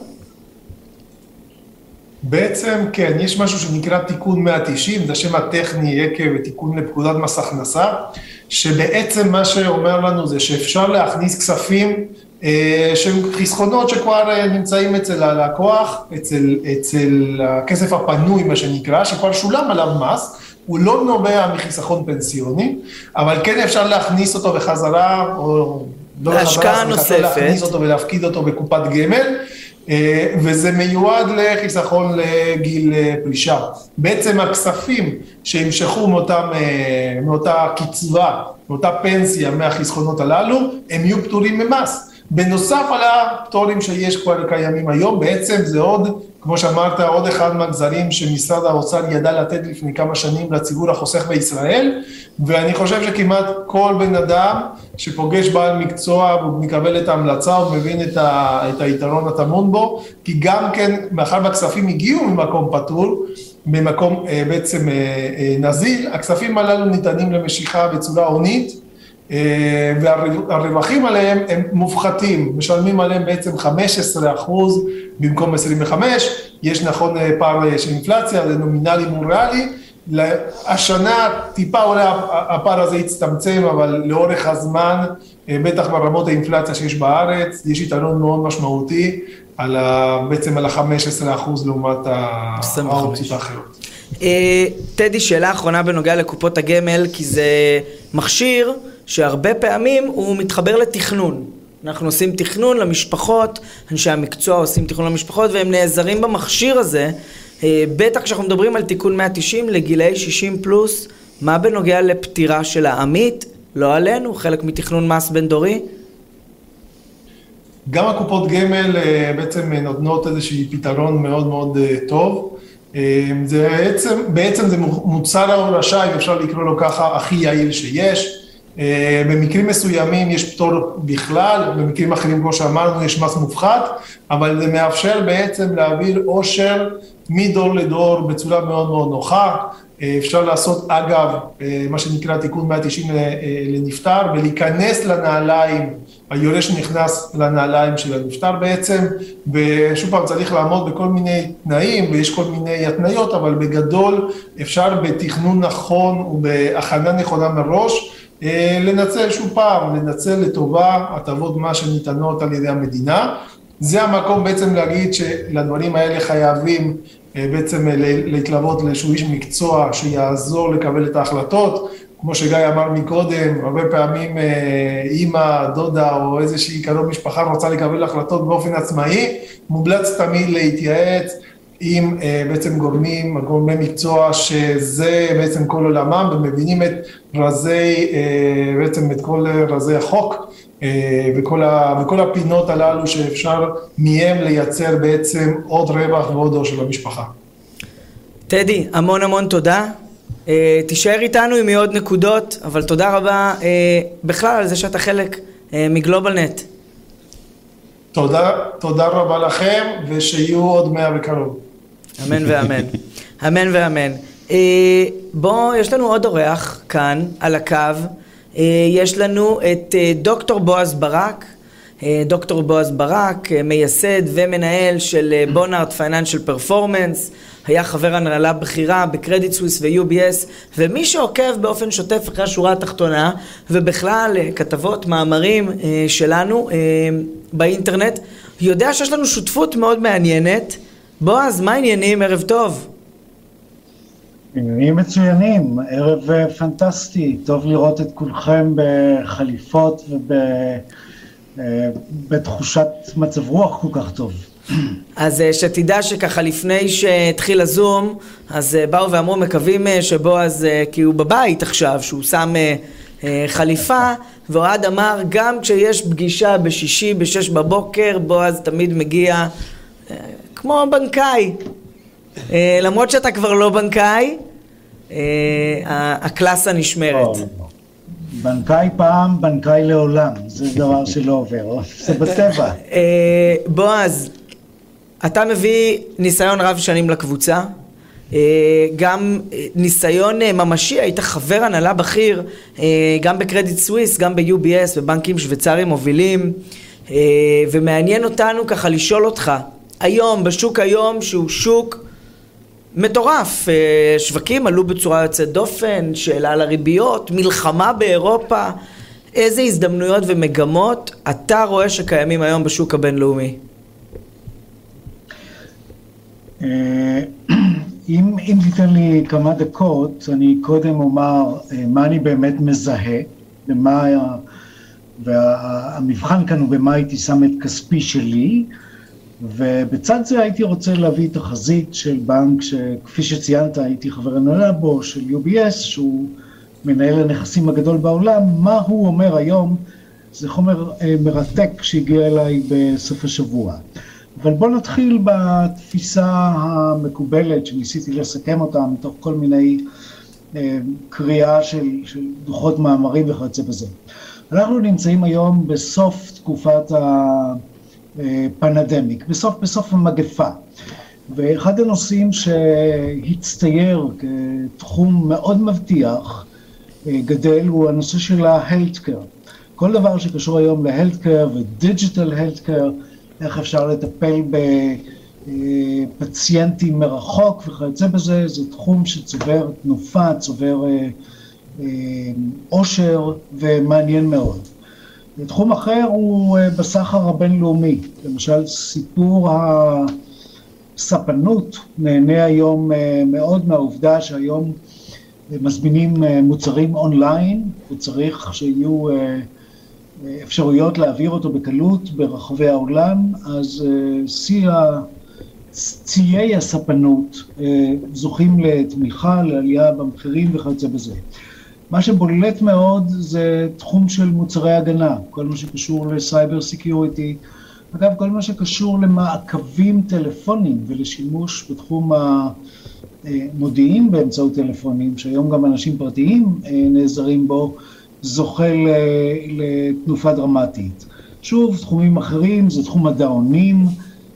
בעצם כן, יש משהו שנקרא תיקון 190, זה השם הטכני עקב תיקון לפקודת מס הכנסה, שבעצם מה שאומר לנו זה שאפשר להכניס כספים אה, שהם חסכונות שכבר אה, נמצאים אצל הלקוח, אצל, אצל הכסף הפנוי מה שנקרא, שכבר שולם עליו מס, הוא לא נובע מחיסכון פנסיוני, אבל כן אפשר להכניס אותו בחזרה, או לא בחזרה, נוספת. להכניס אותו ולהפקיד אותו בקופת גמל, אה, וזה מיועד לחיסכון לגיל פרישה. בעצם הכספים שימשכו מאותם, מאותה קצבה, מאותה פנסיה מהחסכונות הללו, הם יהיו פטורים ממס. בנוסף על הפטורים שיש כבר קיימים היום, בעצם זה עוד, כמו שאמרת, עוד אחד מהגזרים שמשרד האוצר ידע לתת לפני כמה שנים לציבור החוסך בישראל, ואני חושב שכמעט כל בן אדם שפוגש בעל מקצוע ומקבל את ההמלצה ומבין את, ה, את היתרון הטמון בו, כי גם כן, מאחר והכספים הגיעו ממקום פטור, ממקום אה, בעצם אה, אה, נזיל, הכספים הללו ניתנים למשיכה בצורה הונית, והרווחים עליהם הם מופחתים, משלמים עליהם בעצם 15 אחוז במקום 25, יש נכון אה, פער אה, של אינפלציה, זה נומינלי מול ריאלי, השנה טיפה אולי הפער הזה יצטמצם, אבל לאורך הזמן, בטח ברמות האינפלציה שיש בארץ, יש יתרון מאוד משמעותי על ה, בעצם על ה-15 אחוז לעומת האופציות האחרות. טדי, שאלה אחרונה בנוגע לקופות הגמל, כי זה מכשיר שהרבה פעמים הוא מתחבר לתכנון. אנחנו עושים תכנון למשפחות, אנשי המקצוע עושים תכנון למשפחות והם נעזרים במכשיר הזה. אה, בטח כשאנחנו מדברים על תיקון 190 לגילאי 60 פלוס, מה בנוגע לפטירה של העמית? לא עלינו, חלק מתכנון מס בין דורי? גם הקופות גמל אה, בעצם נותנות איזשהו פתרון מאוד מאוד אה, טוב. זה בעצם, בעצם זה מוצר ההורשה, אם אפשר לקרוא לו ככה, הכי יעיל שיש. אה, במקרים מסוימים יש פטור בכלל, במקרים אחרים כמו שאמרנו יש מס מופחת, אבל זה מאפשר בעצם להעביר עושר מדור לדור בצורה מאוד מאוד נוחה. אפשר לעשות אגב מה שנקרא תיקון 190 לנפטר ולהיכנס לנעליים, היורש נכנס לנעליים של הנפטר בעצם, ושוב פעם צריך לעמוד בכל מיני תנאים ויש כל מיני התניות, אבל בגדול אפשר בתכנון נכון ובהכנה נכונה מראש לנצל שוב פעם, לנצל לטובה הטבות מס שניתנות על ידי המדינה. זה המקום בעצם להגיד שלדברים האלה חייבים בעצם להתלוות לאיזשהו איש מקצוע שיעזור לקבל את ההחלטות. כמו שגיא אמר מקודם, הרבה פעמים אימא, דודה או איזושהי קרוב משפחה רוצה לקבל החלטות באופן עצמאי, מומלץ תמיד להתייעץ עם בעצם גורמים, גורמי מקצוע שזה בעצם כל עולמם ומבינים את רזי, בעצם את כל רזי החוק וכל, ה, וכל הפינות הללו שאפשר מהם לייצר בעצם עוד רווח ועוד אור של המשפחה. טדי, המון המון תודה. Uh, תישאר איתנו עם עוד נקודות, אבל תודה רבה uh, בכלל על זה שאתה חלק uh, מגלובלנט. תודה, תודה רבה לכם, ושיהיו עוד מאה בקרוב. אמן ואמן. אמן ואמן. Uh, בוא, יש לנו עוד אורח כאן על הקו. Uh, יש לנו את uh, דוקטור בועז ברק. Uh, דוקטור בועז ברק, uh, מייסד ומנהל של uh, בונארט פייננשל פרפורמנס. היה חבר הנהלה בכירה בקרדיט סוויס ו-UBS, ומי שעוקב באופן שוטף אחרי השורה התחתונה, ובכלל כתבות, מאמרים שלנו באינטרנט, יודע שיש לנו שותפות מאוד מעניינת. בועז, מה העניינים? ערב טוב. עניינים מצוינים, ערב פנטסטי, טוב לראות את כולכם בחליפות ובתחושת מצב רוח כל כך טוב. אז שתדע שככה לפני שהתחיל הזום, אז באו ואמרו מקווים שבועז, כי הוא בבית עכשיו, שהוא שם חליפה, ואוהד אמר גם כשיש פגישה בשישי בשש בבוקר, בועז תמיד מגיע כמו בנקאי. למרות שאתה כבר לא בנקאי, הקלאסה נשמרת. בנקאי פעם, בנקאי לעולם, זה דבר שלא עובר, זה בטבע. בועז, אתה מביא ניסיון רב שנים לקבוצה, גם ניסיון ממשי, היית חבר הנהלה בכיר גם בקרדיט סוויס, גם ב-UBS, בבנקים שוויצריים מובילים, ומעניין אותנו ככה לשאול אותך, היום, בשוק היום, שהוא שוק מטורף, שווקים עלו בצורה יוצאת דופן, שאלה על הריביות, מלחמה באירופה, איזה הזדמנויות ומגמות אתה רואה שקיימים היום בשוק הבינלאומי? אם, אם תיתן לי כמה דקות, אני קודם אומר מה אני באמת מזהה, ומה, והמבחן כאן הוא במה הייתי שם את כספי שלי, ובצד זה הייתי רוצה להביא תחזית של בנק שכפי שציינת הייתי חבר הנהלה בו, של UBS, שהוא מנהל הנכסים הגדול בעולם, מה הוא אומר היום, זה חומר מרתק שהגיע אליי בסוף השבוע. אבל בואו נתחיל בתפיסה המקובלת שניסיתי לסכם אותה מתוך כל מיני אה, קריאה של, של דוחות מאמרים וכיוצא בזה. אנחנו נמצאים היום בסוף תקופת הפנדמיק, בסוף, בסוף המגפה. ואחד הנושאים שהצטייר כתחום מאוד מבטיח, גדל, הוא הנושא של ה-healthcare. כל דבר שקשור היום ל-healthcare ו-digital healthcare, איך אפשר לטפל בפציינטים מרחוק וכיוצא בזה, זה תחום שצובר תנופה, צובר עושר ומעניין מאוד. תחום אחר הוא בסחר הבינלאומי, למשל סיפור הספנות נהנה היום מאוד מהעובדה שהיום מזמינים מוצרים אונליין וצריך שיהיו אפשרויות להעביר אותו בקלות ברחבי העולם, אז ציי הספנות זוכים לתמיכה, לעלייה במחירים וכיוצא בזה. מה שבולט מאוד זה תחום של מוצרי הגנה, כל מה שקשור לסייבר security, אגב כל מה שקשור למעקבים טלפונים ולשימוש בתחום המודיעין באמצעות טלפונים, שהיום גם אנשים פרטיים נעזרים בו, זוכה לתנופה דרמטית. שוב, תחומים אחרים, זה תחום הדאונים,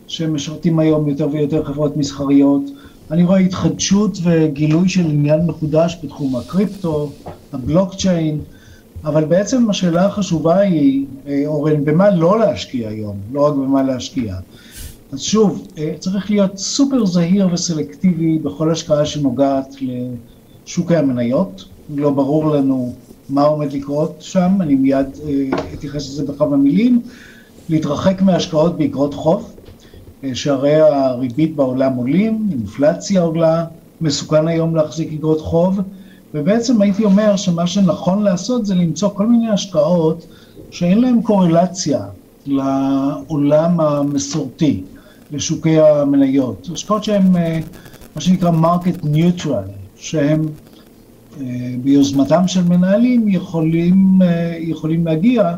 שמשרתים היום יותר ויותר חברות מסחריות, אני רואה התחדשות וגילוי של עניין מחודש בתחום הקריפטו, הבלוקצ'יין, אבל בעצם השאלה החשובה היא, אה, אורן, במה לא להשקיע היום, לא רק במה להשקיע. אז שוב, אה, צריך להיות סופר זהיר וסלקטיבי בכל השקעה שנוגעת לשוקי המניות. לא ברור לנו מה עומד לקרות שם, אני מיד אה, אתייחס לזה בכמה מילים. להתרחק מהשקעות באגרות חוב, שהרי הריבית בעולם עולים, אינפלציה עולה, מסוכן היום להחזיק אגרות חוב, ובעצם הייתי אומר שמה שנכון לעשות זה למצוא כל מיני השקעות שאין להן קורלציה לעולם המסורתי. לשוקי המניות. השקעות שהן אה, מה שנקרא market neutral, שהן ביוזמתם של מנהלים יכולים, אה, יכולים להגיע,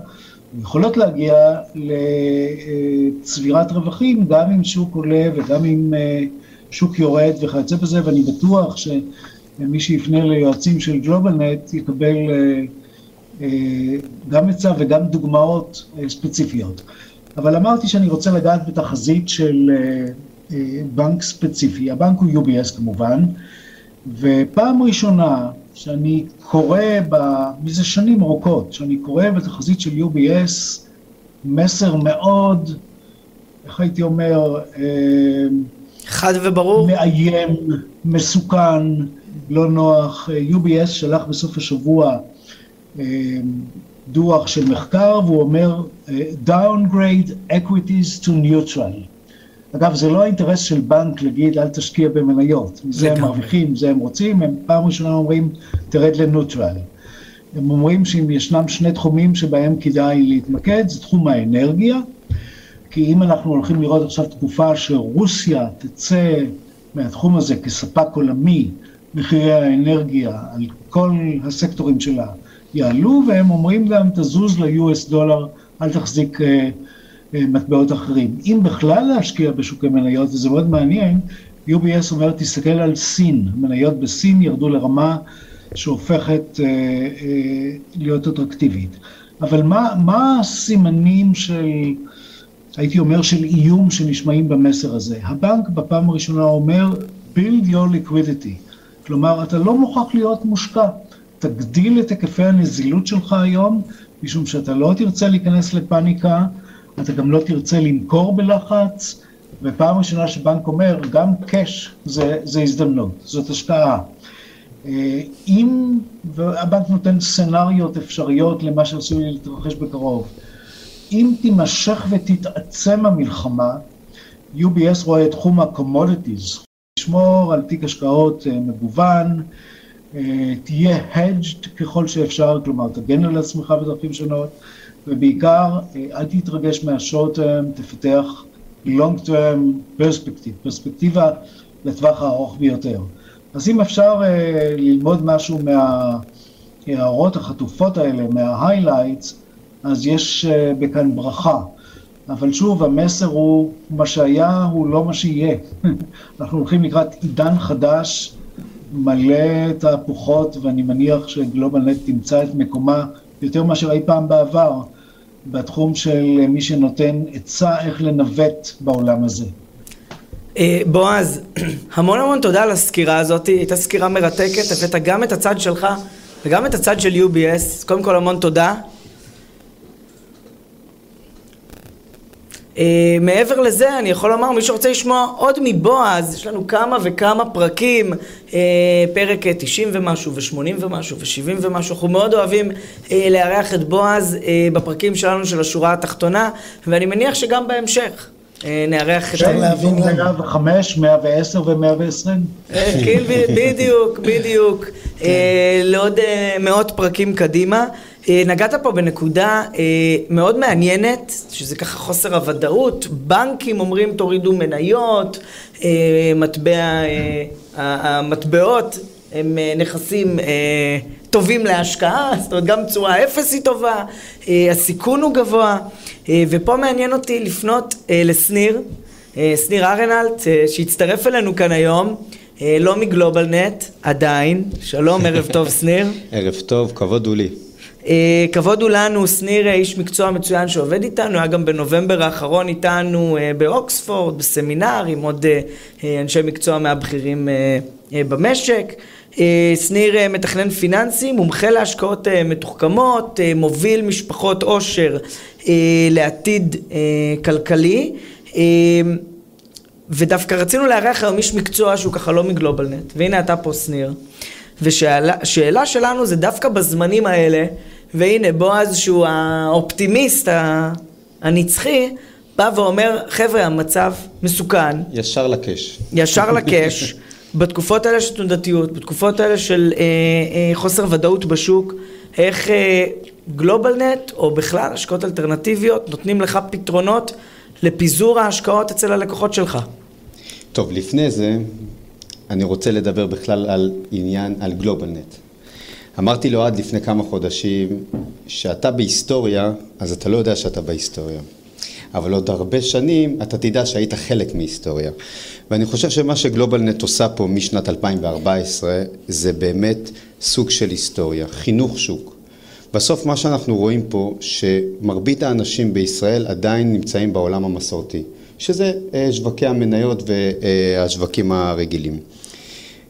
יכולות להגיע לצבירת רווחים גם אם שוק עולה וגם אם שוק יורד וכיוצא בזה, ואני בטוח שמי שיפנה ליועצים של גלובלנט יקבל גם עצה וגם דוגמאות ספציפיות. אבל אמרתי שאני רוצה לגעת בתחזית של אה, אה, בנק ספציפי. הבנק הוא UBS כמובן, ופעם ראשונה שאני קורא, ב, מזה שנים ארוכות, שאני קורא בתחזית של UBS מסר מאוד, איך הייתי אומר, אה, חד וברור. מאיים, מסוכן, לא נוח. UBS שלח בסוף השבוע דוח של מחקר והוא אומר downgrade equities to neutral. אגב, זה לא האינטרס של בנק להגיד אל תשקיע במניות. זה הם מרוויחים, זה הם רוצים, הם פעם ראשונה אומרים תרד לנוטרל. הם אומרים שאם ישנם שני תחומים שבהם כדאי להתמקד, זה תחום האנרגיה, כי אם אנחנו הולכים לראות עכשיו תקופה שרוסיה תצא מהתחום הזה כספק עולמי, מחירי האנרגיה על כל הסקטורים שלה יעלו, והם אומרים גם תזוז ל-US דולר, אל תחזיק אה, מטבעות אחרים. אם בכלל להשקיע בשוקי מניות, וזה מאוד מעניין, UBS אומר, תסתכל על סין, המניות בסין ירדו לרמה שהופכת אה, אה, להיות אטרקטיבית. אבל מה, מה הסימנים של, הייתי אומר, של איום שנשמעים במסר הזה? הבנק בפעם הראשונה אומר, build your liquidity, כלומר, אתה לא מוכרח להיות מושקע. תגדיל את היקפי הנזילות שלך היום, משום שאתה לא תרצה להיכנס לפאניקה, אתה גם לא תרצה למכור בלחץ, ופעם ראשונה שבנק אומר, גם קאש זה, זה הזדמנות, זאת השקעה. אה, אם, והבנק נותן סצנריות אפשריות למה שעשוי להתרחש בקרוב, אם תימשך ותתעצם המלחמה, UBS רואה את תחום ה-commodities, לשמור על תיק השקעות אה, מגוון, אה, תהיה hedged ככל שאפשר, כלומר תגן על עצמך בדרכים שונות, ובעיקר אה, אל תתרגש מהשורט term, תפתח long term perspective, פרספקטיבה לטווח הארוך ביותר. אז אם אפשר אה, ללמוד משהו מההערות החטופות האלה, מה-highlights, אז יש בכאן ברכה. אבל שוב, המסר הוא, מה שהיה הוא לא מה שיהיה. אנחנו הולכים לקראת עידן חדש מלא תהפוכות, ואני מניח שגלובלנט תמצא את מקומה יותר מאשר אי פעם בעבר, בתחום של מי שנותן עצה איך לנווט בעולם הזה. אה, בועז, המון המון תודה על הסקירה הזאת, הייתה סקירה מרתקת, הבאת גם את הצד שלך וגם את הצד של UBS, קודם כל המון תודה. מעבר לזה, אני יכול לומר, מי שרוצה לשמוע עוד מבועז, יש לנו כמה וכמה פרקים, uh, פרק 90 ומשהו, ו-80 ומשהו, ו-70 ומשהו, אנחנו מאוד אוהבים uh, לארח את בועז uh, בפרקים שלנו של השורה התחתונה, ואני מניח שגם בהמשך. נארח את... אפשר להבין למה. 105, 110 ו-120. כן, בדיוק, בדיוק. כן. לעוד מאות פרקים קדימה. אה, נגעת פה בנקודה אה, מאוד מעניינת, שזה ככה חוסר הוודאות. בנקים אומרים תורידו מניות, אה, מטבע, המטבעות הם נכסים טובים להשקעה, זאת אומרת גם תשואה אפס היא טובה, הסיכון הוא גבוה, ופה מעניין אותי לפנות לשניר, שניר ארנלט, שהצטרף אלינו כאן היום. לא מגלובלנט, עדיין. שלום, ערב טוב, שניר. ערב טוב, כבוד הוא לי. אה, כבוד הוא לנו, שניר איש מקצוע מצוין שעובד איתנו, היה גם בנובמבר האחרון איתנו אה, באוקספורד, בסמינר, עם עוד אה, אנשי מקצוע מהבכירים במשק. שניר מתכנן פיננסי, מומחה להשקעות מתוחכמות, מוביל משפחות עושר לעתיד כלכלי. ודווקא רצינו לארח היום איש מקצוע שהוא ככה לא מגלובלנט, והנה אתה פה שניר. ושאלה שלנו זה דווקא בזמנים האלה, והנה בועז שהוא האופטימיסט הנצחי, בא ואומר, חבר'ה, המצב מסוכן. ישר לקש. ישר לקש. בתקופות האלה של תנודתיות, בתקופות האלה של אה, אה, חוסר ודאות בשוק, איך אה, גלובלנט, או בכלל השקעות אלטרנטיביות, נותנים לך פתרונות לפיזור ההשקעות אצל הלקוחות שלך. טוב, לפני זה, אני רוצה לדבר בכלל על עניין, על גלובלנט. אמרתי לו עד לפני כמה חודשים, שאתה בהיסטוריה, אז אתה לא יודע שאתה בהיסטוריה. אבל עוד הרבה שנים אתה תדע שהיית חלק מהיסטוריה. ואני חושב שמה שגלובלנט עושה פה משנת 2014 זה באמת סוג של היסטוריה, חינוך שוק. בסוף מה שאנחנו רואים פה, שמרבית האנשים בישראל עדיין נמצאים בעולם המסורתי, שזה אה, שווקי המניות והשווקים הרגילים.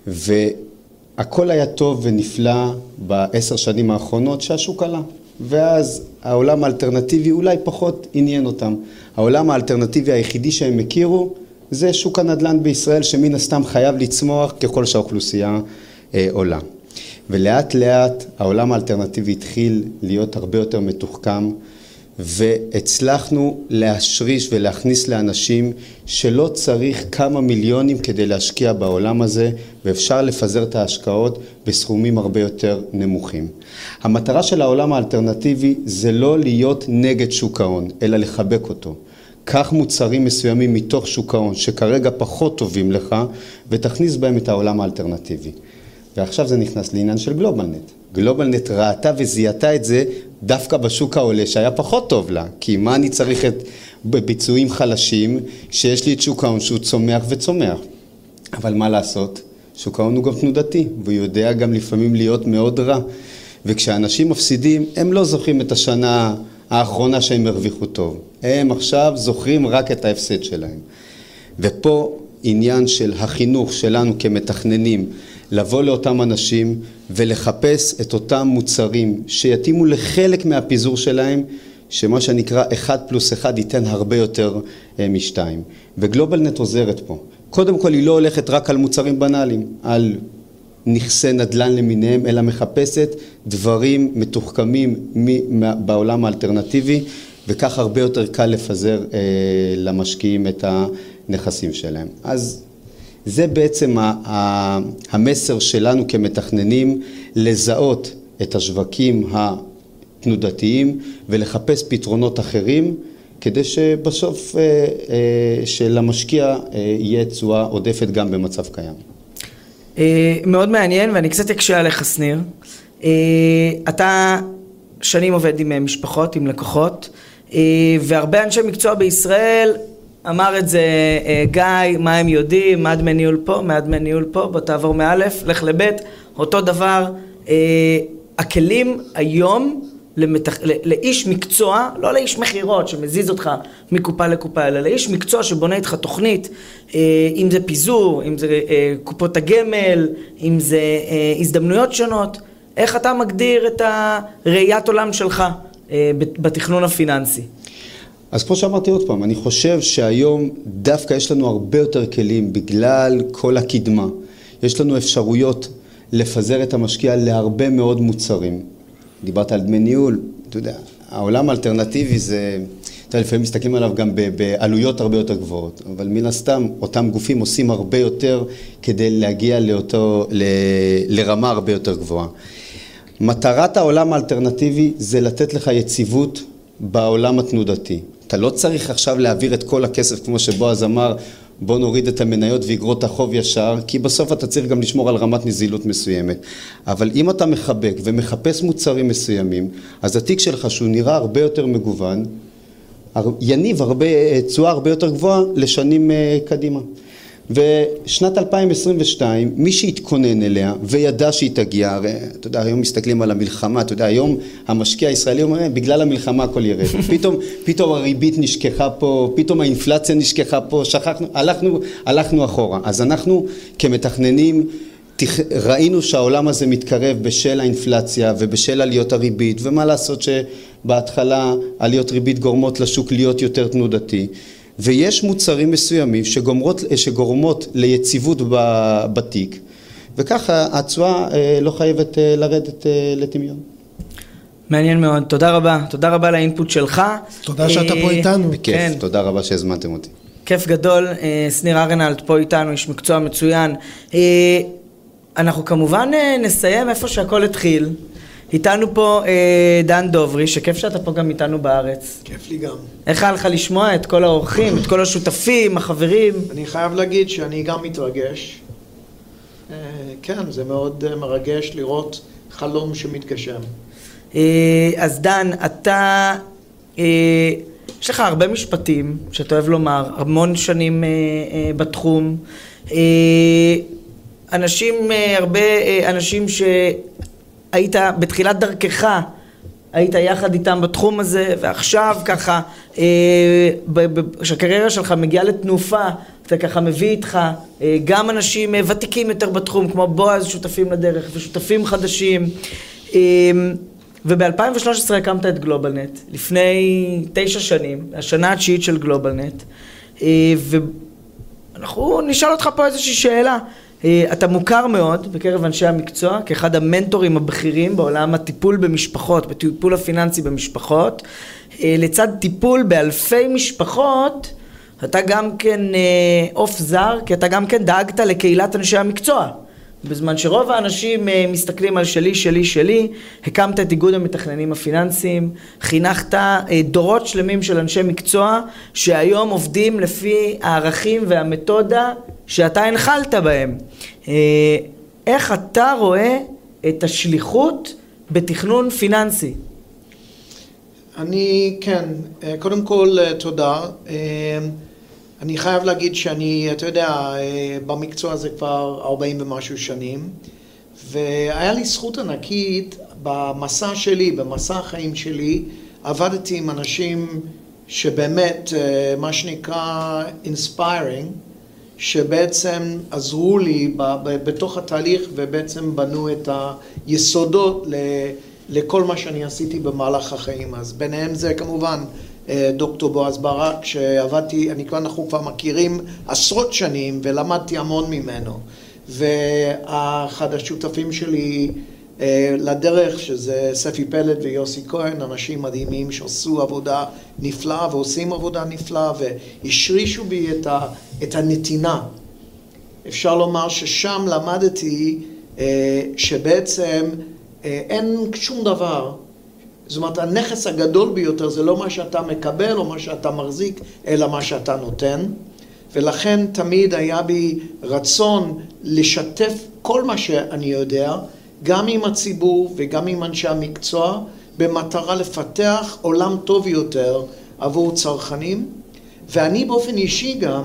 והכל היה טוב ונפלא בעשר שנים האחרונות שהשוק עלה. ואז העולם האלטרנטיבי אולי פחות עניין אותם. העולם האלטרנטיבי היחידי שהם הכירו זה שוק הנדל"ן בישראל שמן הסתם חייב לצמוח ככל שהאוכלוסייה אה, עולה. ולאט לאט העולם האלטרנטיבי התחיל להיות הרבה יותר מתוחכם והצלחנו להשריש ולהכניס לאנשים שלא צריך כמה מיליונים כדי להשקיע בעולם הזה ואפשר לפזר את ההשקעות בסכומים הרבה יותר נמוכים. המטרה של העולם האלטרנטיבי זה לא להיות נגד שוק ההון, אלא לחבק אותו. קח מוצרים מסוימים מתוך שוק ההון שכרגע פחות טובים לך ותכניס בהם את העולם האלטרנטיבי. ועכשיו זה נכנס לעניין של גלובלנט. גלובלנט ראתה וזיהתה את זה דווקא בשוק העולה שהיה פחות טוב לה, כי מה אני צריך את בביצועים חלשים שיש לי את שוק ההון שהוא צומח וצומח. אבל מה לעשות? שוק ההון הוא גם תנודתי, והוא יודע גם לפעמים להיות מאוד רע. וכשאנשים מפסידים, הם לא זוכרים את השנה האחרונה שהם הרוויחו טוב. הם עכשיו זוכרים רק את ההפסד שלהם. ופה עניין של החינוך שלנו כמתכננים, לבוא לאותם אנשים ולחפש את אותם מוצרים שיתאימו לחלק מהפיזור שלהם, שמה שנקרא אחד פלוס אחד ייתן הרבה יותר אה, משתיים. וגלובלנט עוזרת פה. קודם כל היא לא הולכת רק על מוצרים בנאליים, על נכסי נדל"ן למיניהם, אלא מחפשת דברים מתוחכמים בעולם האלטרנטיבי, וכך הרבה יותר קל לפזר אה, למשקיעים את הנכסים שלהם. אז זה בעצם המסר שלנו כמתכננים, לזהות את השווקים התנודתיים ולחפש פתרונות אחרים כדי שבסוף אה, אה, שלמשקיע אה, יהיה תשואה עודפת גם במצב קיים. מאוד מעניין ואני קצת אקשה עליך שניר. אתה שנים עובד עם משפחות, עם לקוחות והרבה אנשי מקצוע בישראל אמר את זה אה, גיא, מה הם יודעים, מה דמי ניהול פה, מה דמי ניהול פה, בוא תעבור מאלף, לך לבית, אותו דבר. אה, הכלים היום למתח... לאיש מקצוע, לא לאיש מכירות שמזיז אותך מקופה לקופה, אלא לאיש מקצוע שבונה איתך תוכנית, אה, אם זה פיזור, אם זה אה, קופות הגמל, אם זה אה, הזדמנויות שונות, איך אתה מגדיר את הראיית עולם שלך אה, בתכנון הפיננסי? אז כמו שאמרתי עוד פעם, אני חושב שהיום דווקא יש לנו הרבה יותר כלים בגלל כל הקדמה. יש לנו אפשרויות לפזר את המשקיע להרבה מאוד מוצרים. דיברת על דמי ניהול, אתה יודע, העולם האלטרנטיבי זה, אתה יודע, לפעמים מסתכלים עליו גם בעלויות הרבה יותר גבוהות, אבל מן הסתם אותם גופים עושים הרבה יותר כדי להגיע לאותו, ל, לרמה הרבה יותר גבוהה. מטרת העולם האלטרנטיבי זה לתת לך יציבות בעולם התנודתי. אתה לא צריך עכשיו להעביר את כל הכסף, כמו שבועז אמר, בוא נוריד את המניות ואגרות החוב ישר, כי בסוף אתה צריך גם לשמור על רמת נזילות מסוימת. אבל אם אתה מחבק ומחפש מוצרים מסוימים, אז התיק שלך, שהוא נראה הרבה יותר מגוון, יניב הרבה, תשואה הרבה יותר גבוהה לשנים אה, קדימה. ושנת 2022, מי שהתכונן אליה וידע שהיא תגיע, הרי אתה יודע, היום מסתכלים על המלחמה, אתה יודע, היום המשקיע הישראלי אומר, בגלל המלחמה הכל ירד. פתאום, פתאום הריבית נשכחה פה, פתאום האינפלציה נשכחה פה, שכחנו, הלכנו, הלכנו אחורה. אז אנחנו כמתכננים ראינו שהעולם הזה מתקרב בשל האינפלציה ובשל עליות הריבית, ומה לעשות שבהתחלה עליות ריבית גורמות לשוק להיות יותר תנודתי. ויש מוצרים מסוימים שגורמות, שגורמות ליציבות בתיק, וככה התשואה אה, לא חייבת אה, לרדת אה, לטמיון. מעניין מאוד, תודה רבה, תודה רבה על האינפוט שלך. תודה שאתה פה איתנו. בכיף, כן. תודה רבה שהזמנתם אותי. כיף גדול, שניר ארנלד פה איתנו, איש מקצוע מצוין. אנחנו כמובן נסיים איפה שהכל התחיל. איתנו פה אה, דן דוברי, שכיף שאתה פה גם איתנו בארץ. כיף לי גם. איך היה לך לשמוע את כל האורחים, את כל השותפים, החברים? אני חייב להגיד שאני גם מתרגש. אה, כן, זה מאוד אה, מרגש לראות חלום שמתגשם. אה, אז דן, אתה... אה, יש לך הרבה משפטים שאתה אוהב לומר, המון שנים אה, אה, בתחום. אה, אנשים, הרבה אנשים ש... היית בתחילת דרכך, היית יחד איתם בתחום הזה, ועכשיו ככה, אה, כשהקריירה שלך מגיעה לתנופה, אתה ככה מביא איתך אה, גם אנשים אה, ותיקים יותר בתחום, כמו בועז, שותפים לדרך, ושותפים חדשים. וב-2013 הקמת את גלובלנט, לפני תשע שנים, השנה התשיעית של גלובלנט, ואנחנו נשאל אותך פה איזושהי שאלה. אה, אתה מוכר מאוד בקרב אנשי המקצוע כאחד המנטורים הבכירים בעולם הטיפול במשפחות, בטיפול הפיננסי במשפחות. אה, לצד טיפול באלפי משפחות, אתה גם כן אה, עוף זר, כי אתה גם כן דאגת לקהילת אנשי המקצוע. בזמן שרוב האנשים מסתכלים על שלי, שלי, שלי, הקמת את איגוד המתכננים הפיננסיים, חינכת דורות שלמים של אנשי מקצוע שהיום עובדים לפי הערכים והמתודה שאתה הנחלת בהם. אה, איך אתה רואה את השליחות בתכנון פיננסי? אני, כן, אה, קודם כל אה, תודה. אני חייב להגיד שאני, אתה יודע, במקצוע הזה כבר 40 ומשהו שנים, והיה לי זכות ענקית במסע שלי, במסע החיים שלי, עבדתי עם אנשים שבאמת, מה שנקרא inspiring, שבעצם עזרו לי בתוך התהליך ובעצם בנו את היסודות לכל מה שאני עשיתי במהלך החיים. אז ביניהם זה כמובן אה, דוקטור בועז ברק, שעבדתי, אני כבר, אנחנו כבר מכירים עשרות שנים ולמדתי המון ממנו. ואחד השותפים שלי לדרך, שזה ספי פלד ויוסי כהן, אנשים מדהימים שעשו עבודה נפלאה ועושים עבודה נפלאה והשרישו בי את, ה, את הנתינה. אפשר לומר ששם למדתי אה, שבעצם אה, אין שום דבר, זאת אומרת הנכס הגדול ביותר זה לא מה שאתה מקבל או מה שאתה מחזיק, אלא מה שאתה נותן. ולכן תמיד היה בי רצון לשתף כל מה שאני יודע גם עם הציבור וגם עם אנשי המקצוע, במטרה לפתח עולם טוב יותר עבור צרכנים. ואני באופן אישי גם,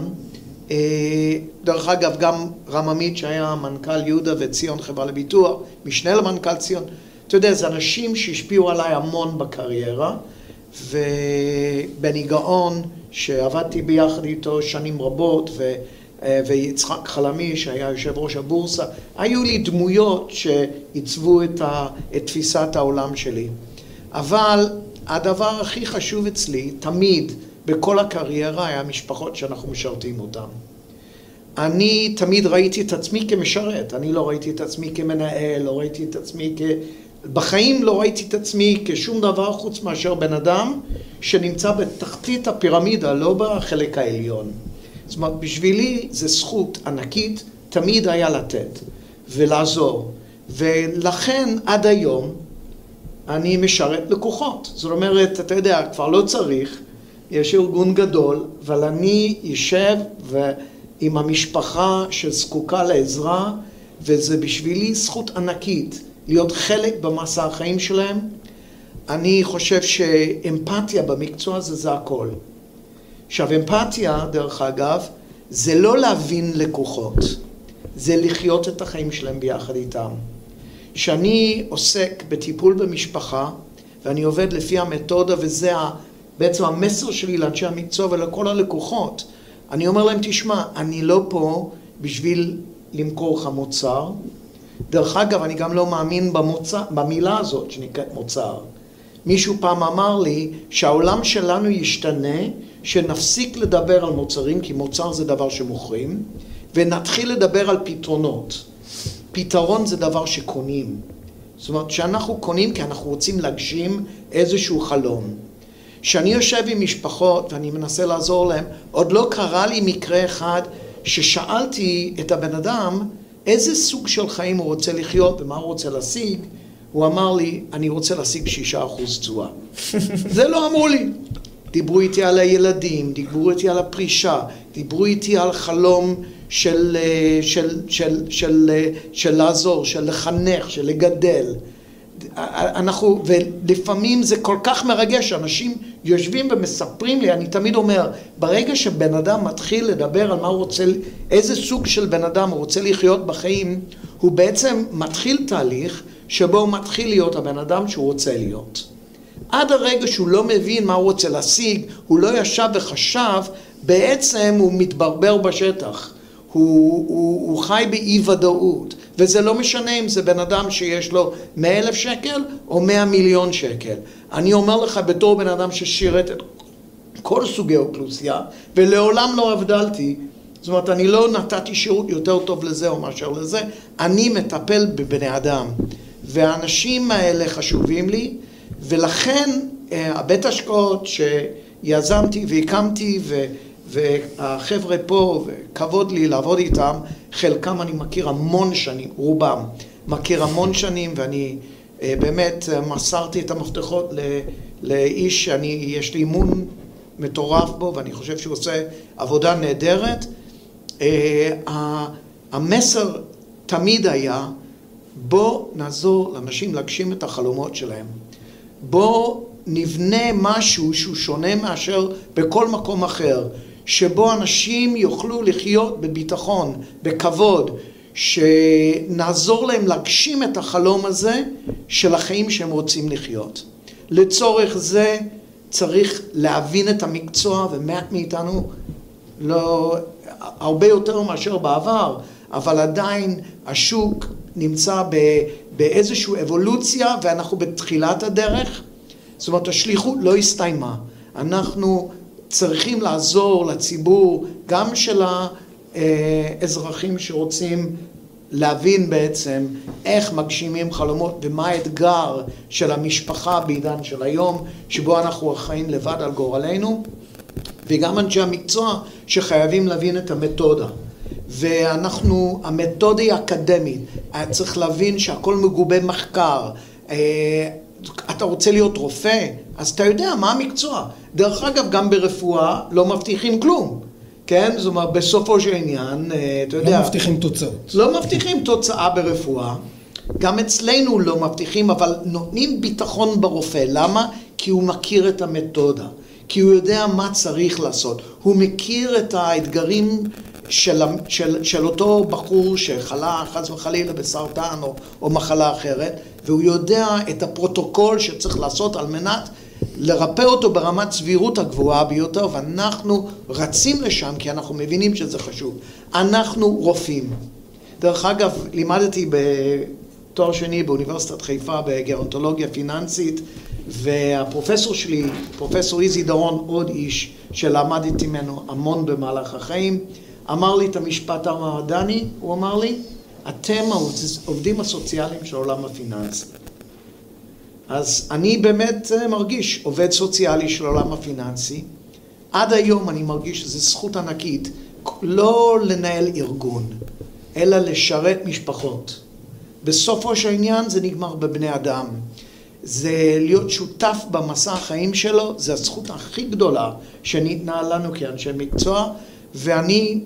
אה, דרך אגב, גם רם עמית שהיה מנכ"ל יהודה וציון חברה לביטוח, משנה למנכ"ל ציון, אתה יודע, זה אנשים שהשפיעו עליי המון בקריירה, ובני גאון, שעבדתי ביחד איתו שנים רבות, ו... אה, ויצחק חלמי שהיה יושב ראש הבורסה, היו לי דמויות שעיצבו את, ה, את תפיסת העולם שלי. אבל הדבר הכי חשוב אצלי, תמיד, בכל הקריירה, היה המשפחות שאנחנו משרתים אותן. אני תמיד ראיתי את עצמי כמשרת, אני לא ראיתי את עצמי כמנהל, לא ראיתי את עצמי כ... בחיים לא ראיתי את עצמי כשום דבר חוץ מאשר בן אדם שנמצא בתחתית הפירמידה, לא בחלק העליון. זאת אומרת, בשבילי זה זכות ענקית תמיד היה לתת ולעזור. ולכן עד היום אני משרת לקוחות. זאת אומרת, אתה יודע, כבר לא צריך, יש ארגון גדול, אבל אני יושב עם המשפחה שזקוקה לעזרה, וזה בשבילי זכות ענקית להיות חלק במסע החיים שלהם. אני חושב שאמפתיה במקצוע הזה זה הכל. עכשיו אמפתיה, דרך אגב, זה לא להבין לקוחות, זה לחיות את החיים שלהם ביחד איתם. כשאני עוסק בטיפול במשפחה, ואני עובד לפי המתודה, וזה בעצם המסר שלי לאנשי המקצוע ולכל הלקוחות, אני אומר להם, תשמע, אני לא פה בשביל למכור לך מוצר. דרך אגב, אני גם לא מאמין במוצר, במילה הזאת שנקראת מוצר. מישהו פעם אמר לי שהעולם שלנו ישתנה, שנפסיק לדבר על מוצרים, כי מוצר זה דבר שמוכרים, ונתחיל לדבר על פתרונות. פתרון זה דבר שקונים. זאת אומרת, שאנחנו קונים כי אנחנו רוצים להגשים איזשהו חלום. כשאני יושב עם משפחות ואני מנסה לעזור להם, עוד לא קרה לי מקרה אחד ששאלתי את הבן אדם איזה סוג של חיים הוא רוצה לחיות ומה הוא רוצה להשיג, הוא אמר לי, אני רוצה להשיג שישה אחוז תשואה. זה לא אמרו לי. דיברו איתי על הילדים, דיברו איתי על הפרישה, דיברו איתי על חלום של, של, של, של, של, של לעזור, של לחנך, של לגדל. אנחנו, ולפעמים זה כל כך מרגש, אנשים יושבים ומספרים לי, אני תמיד אומר, ברגע שבן אדם מתחיל לדבר על מה הוא רוצה, איזה סוג של בן אדם הוא רוצה לחיות בחיים, הוא בעצם מתחיל תהליך שבו הוא מתחיל להיות הבן אדם שהוא רוצה להיות. עד הרגע שהוא לא מבין מה הוא רוצה להשיג, הוא לא ישב וחשב, בעצם הוא מתברבר בשטח. הוא, הוא, הוא חי באי ודאות, וזה לא משנה אם זה בן אדם שיש לו מאה אלף שקל או מאה מיליון שקל. אני אומר לך בתור בן אדם ששירת את כל סוגי האוכלוסייה, ולעולם לא הבדלתי, זאת אומרת, אני לא נתתי שירות יותר טוב לזה או מאשר לזה, אני מטפל בבני אדם. והאנשים האלה חשובים לי, ולכן אה, הבית השקעות שיזמתי והקמתי ו... והחבר'ה פה, וכבוד לי לעבוד איתם, חלקם אני מכיר המון שנים, רובם מכיר המון שנים, ואני אה, באמת אה, מסרתי את המפתחות לאיש שאני, יש לי אימון מטורף בו, ואני חושב שהוא עושה עבודה נהדרת. המסר תמיד היה, בוא נעזור לאנשים להגשים את החלומות שלהם. בוא נבנה משהו שהוא שונה מאשר בכל מקום אחר. שבו אנשים יוכלו לחיות בביטחון, בכבוד, שנעזור להם להגשים את החלום הזה של החיים שהם רוצים לחיות. לצורך זה צריך להבין את המקצוע, ומעט מאיתנו לא הרבה יותר מאשר בעבר, אבל עדיין השוק נמצא באיזושהי אבולוציה ואנחנו בתחילת הדרך. זאת אומרת, השליחות לא הסתיימה. אנחנו צריכים לעזור לציבור, גם של האזרחים שרוצים להבין בעצם איך מגשימים חלומות ומה האתגר של המשפחה בעידן של היום, שבו אנחנו חיים לבד על גורלנו, וגם אנשי המקצוע שחייבים להבין את המתודה. ואנחנו, המתודה היא אקדמית, צריך להבין שהכל מגובה מחקר. אה, אתה רוצה להיות רופא, אז אתה יודע מה המקצוע. דרך אגב, גם ברפואה לא מבטיחים כלום. כן? זאת אומרת, בסופו של עניין, אה, אתה יודע... לא מבטיחים תוצאות. לא מבטיחים תוצאה ברפואה. גם אצלנו לא מבטיחים, אבל נותנים ביטחון ברופא. למה? כי הוא מכיר את המתודה. כי הוא יודע מה צריך לעשות. הוא מכיר את האתגרים של, של, של אותו בחור שחלה חס וחלילה בסרטן או, או מחלה אחרת, והוא יודע את הפרוטוקול שצריך לעשות על מנת לרפא אותו ברמת סבירות הגבוהה ביותר, ואנחנו רצים לשם כי אנחנו מבינים שזה חשוב. אנחנו רופאים. דרך אגב, לימדתי בתואר שני באוניברסיטת חיפה בגרונטולוגיה פיננסית, והפרופסור שלי, פרופסור איזי דורון, עוד איש שלמדתי ממנו המון במהלך החיים, אמר לי את המשפט המדעני, הוא אמר לי, אתם העובדים הסוציאליים של העולם הפיננסי. אז אני באמת אה, מרגיש עובד סוציאלי של העולם הפיננסי. עד היום אני מרגיש שזו זכות ענקית לא לנהל ארגון, אלא לשרת משפחות. בסופו של עניין זה נגמר בבני אדם. זה להיות שותף במסע החיים שלו, זה הזכות הכי גדולה שניתנה לנו כאנשי מקצוע, ואני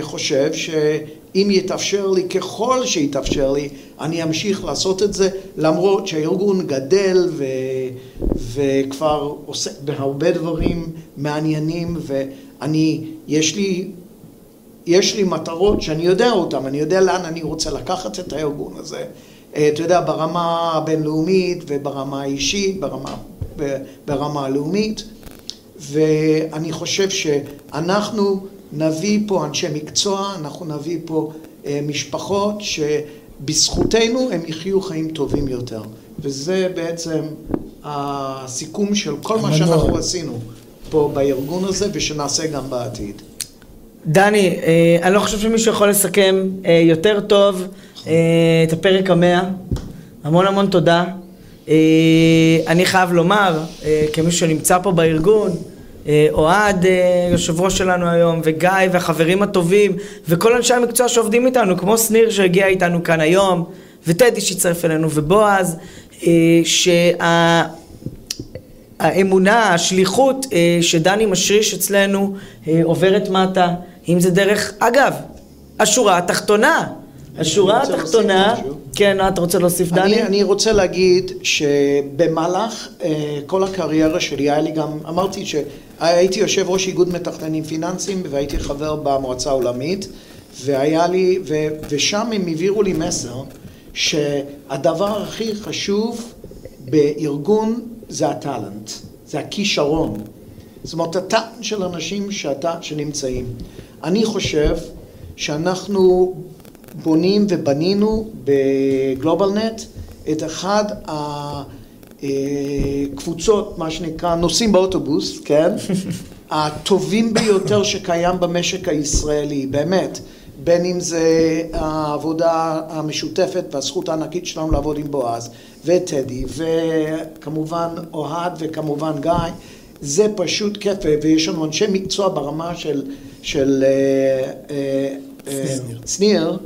חושב שאם יתאפשר לי, ככל שיתאפשר לי, אני אמשיך לעשות את זה, למרות שהארגון גדל ו... וכבר עוסק בהרבה דברים מעניינים, ואני יש לי, יש לי מטרות שאני יודע אותן, אני יודע לאן אני רוצה לקחת את הארגון הזה. אה, אתה יודע, ברמה הבינלאומית וברמה האישית, ברמה, ברמה הלאומית. ואני חושב שאנחנו נביא פה אנשי מקצוע, אנחנו נביא פה אה, משפחות שבזכותנו הם יחיו חיים טובים יותר. וזה בעצם הסיכום של כל מה שאנחנו עשינו פה בארגון הזה ושנעשה גם בעתיד. דני, אה, אני לא חושב שמישהו יכול לסכם אה, יותר טוב את הפרק המאה. המון המון תודה. אני חייב לומר, כמי שנמצא פה בארגון, אה, אוהד, אה, יושב ראש שלנו היום, וגיא, והחברים הטובים, וכל אנשי המקצוע שעובדים איתנו, כמו שניר שהגיע איתנו כאן היום, וטדי שהצטרף אלינו, ובועז, אה, שהאמונה, השליחות שדני משריש אצלנו עוברת מטה, אם זה דרך, אגב, השורה התחתונה. השורה התחתונה, כן, אתה רוצה להוסיף דני? אני, אני רוצה להגיד שבמהלך אה, כל הקריירה שלי היה לי גם, אמרתי שהייתי יושב ראש איגוד מתכננים פיננסיים והייתי חבר במועצה העולמית והיה לי, ו, ושם הם העבירו לי מסר שהדבר הכי חשוב בארגון זה הטאלנט, זה הכישרון. זאת אומרת, הטאלנט של אנשים שאתה, שנמצאים. אני חושב שאנחנו בונים ובנינו בגלובלנט את אחד הקבוצות, מה שנקרא, נוסעים באוטובוס, כן? הטובים ביותר שקיים במשק הישראלי, באמת. בין אם זה העבודה המשותפת והזכות הענקית שלנו לעבוד עם בועז וטדי וכמובן אוהד וכמובן גיא זה פשוט כיף ויש לנו אנשי מקצוע ברמה של, של אה, אה, אה, שניר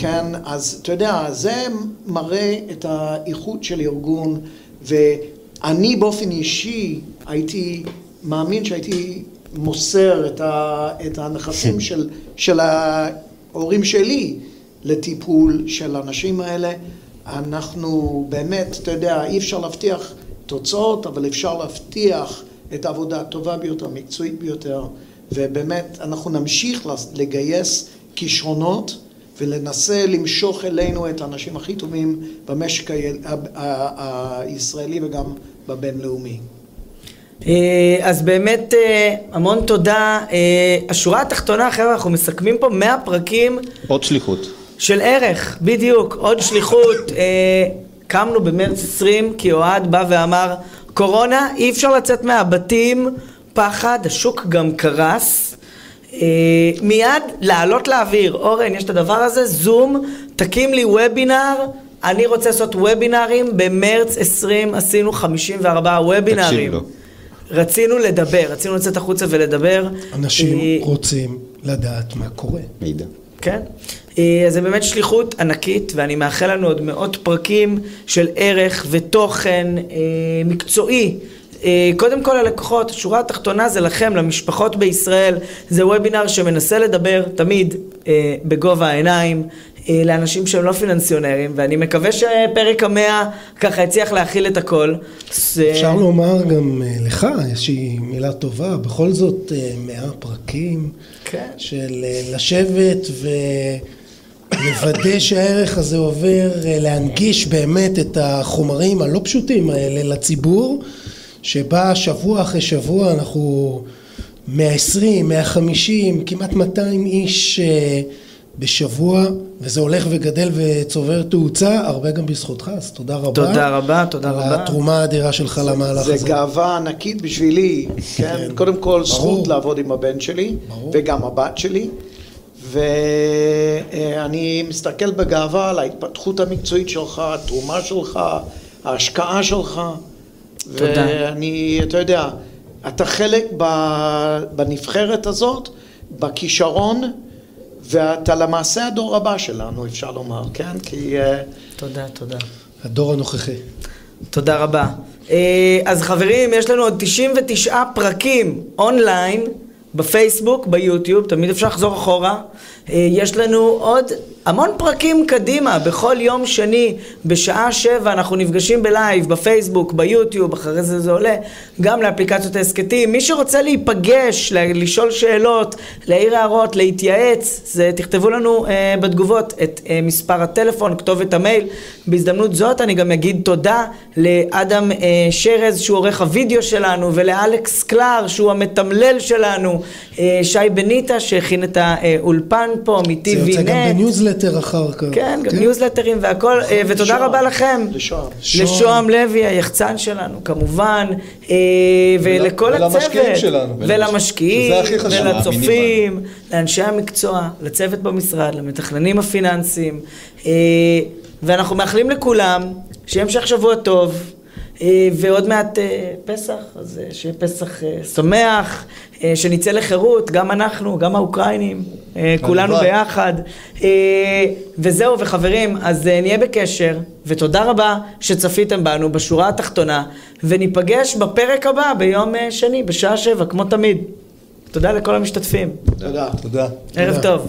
כן, אז אתה יודע, זה מראה את האיכות של ארגון, ואני באופן אישי הייתי מאמין שהייתי מוסר את, ה, את הנכסים. של, של ההורים שלי לטיפול של האנשים האלה. אנחנו באמת, אתה יודע, אי אפשר להבטיח תוצאות, אבל אפשר להבטיח את העבודה הטובה ביותר, המקצועית ביותר, ובאמת אנחנו נמשיך לגייס כישרונות ולנסה למשוך אלינו את האנשים הכי טובים במשק הישראלי וגם בבינלאומי. אה, אז באמת אה, המון תודה. אה, השורה התחתונה, חבר'ה, אנחנו מסכמים פה 100 פרקים. עוד שליחות. של ערך, בדיוק, עוד שליחות. קמנו במרץ 20 כי אוהד בא ואמר, קורונה, אי אפשר לצאת מהבתים, פחד, השוק גם קרס. אה, מיד לעלות לאוויר, אורן, יש את הדבר הזה, זום, תקים לי וובינר, אני רוצה לעשות וובינרים, במרץ 20 עשינו 54 וובינרים. תקשיב לו. רצינו לדבר, רצינו לצאת החוצה ולדבר. אנשים אה, רוצים לדעת מה קורה. מידע. כן. אה, אז זה באמת שליחות ענקית, ואני מאחל לנו עוד מאות פרקים של ערך ותוכן מקצועי. אה, קודם כל הלקוחות, השורה התחתונה זה לכם, למשפחות בישראל, זה וובינר שמנסה לדבר תמיד אה, בגובה העיניים אה, לאנשים שהם לא פיננסיונרים, ואני מקווה שפרק המאה ככה הצליח להכיל את הכל. אפשר לומר גם לך איזושהי מילה טובה, בכל זאת מאה פרקים כן. של לשבת ו... לוודא שהערך הזה עובר, להנגיש באמת את החומרים הלא פשוטים האלה לציבור שבה שבוע אחרי שבוע אנחנו 120, 150, כמעט 200 איש אה, בשבוע, וזה הולך וגדל וצובר תאוצה, הרבה גם בזכותך, אז תודה רבה. תודה רבה, תודה רבה. על התרומה האדירה שלך למהלך הזה. זה גאווה ענקית בשבילי, כן? כן. קודם כל, זכות לעבוד עם הבן שלי, ברור. וגם הבת שלי. ואני מסתכל בגאווה על ההתפתחות המקצועית שלך, התרומה שלך, ההשקעה שלך. תודה. ואני, אתה יודע, אתה חלק בנבחרת הזאת, בכישרון, ואתה למעשה הדור הבא שלנו, אפשר לומר, כן? כי... אה, תודה, תודה. הדור הנוכחי. תודה רבה. אה, אז חברים, יש לנו עוד 99 פרקים אונליין בפייסבוק, ביוטיוב, תמיד אפשר לחזור אחורה. אה, יש לנו עוד המון פרקים קדימה, בכל יום שני בשעה שבע אנחנו נפגשים בלייב, בפייסבוק, ביוטיוב, אחרי זה זה עולה גם לאפליקציות ההסכתים. מי שרוצה להיפגש, לשאול שאלות, להעיר הערות, להתייעץ, זה תכתבו לנו אה, בתגובות את אה, מספר הטלפון, כתובת המייל. בהזדמנות זאת אני גם אגיד תודה לאדם אה, שרז שהוא עורך הוידאו שלנו ולאלכס קלר שהוא המתמלל שלנו, אה, שי בניטה שהכין את האולפן פה מ-TVNet. בניוזלטר אחר כך. כן, גם כן? ניוזלטרים והכל, אה, ותודה. רבה לכם. לשוהם. לשוהם לוי, היחצן שלנו, כמובן, אה, ולכל הצוות. ולמשקיעים שלנו. ולמשקיעים, ולצופים, לאנשי המקצוע, לצוות במשרד, למתכננים הפיננסיים. אה, ואנחנו מאחלים לכולם שיהיה המשך שבוע טוב. ועוד מעט פסח, אז שיהיה פסח שמח, שנצא לחירות, גם אנחנו, גם האוקראינים, כולנו ביחד. וזהו, וחברים, אז נהיה בקשר, ותודה רבה שצפיתם בנו בשורה התחתונה, וניפגש בפרק הבא ביום שני, בשעה שבע, כמו תמיד. תודה לכל המשתתפים. תודה. תודה. ערב טוב.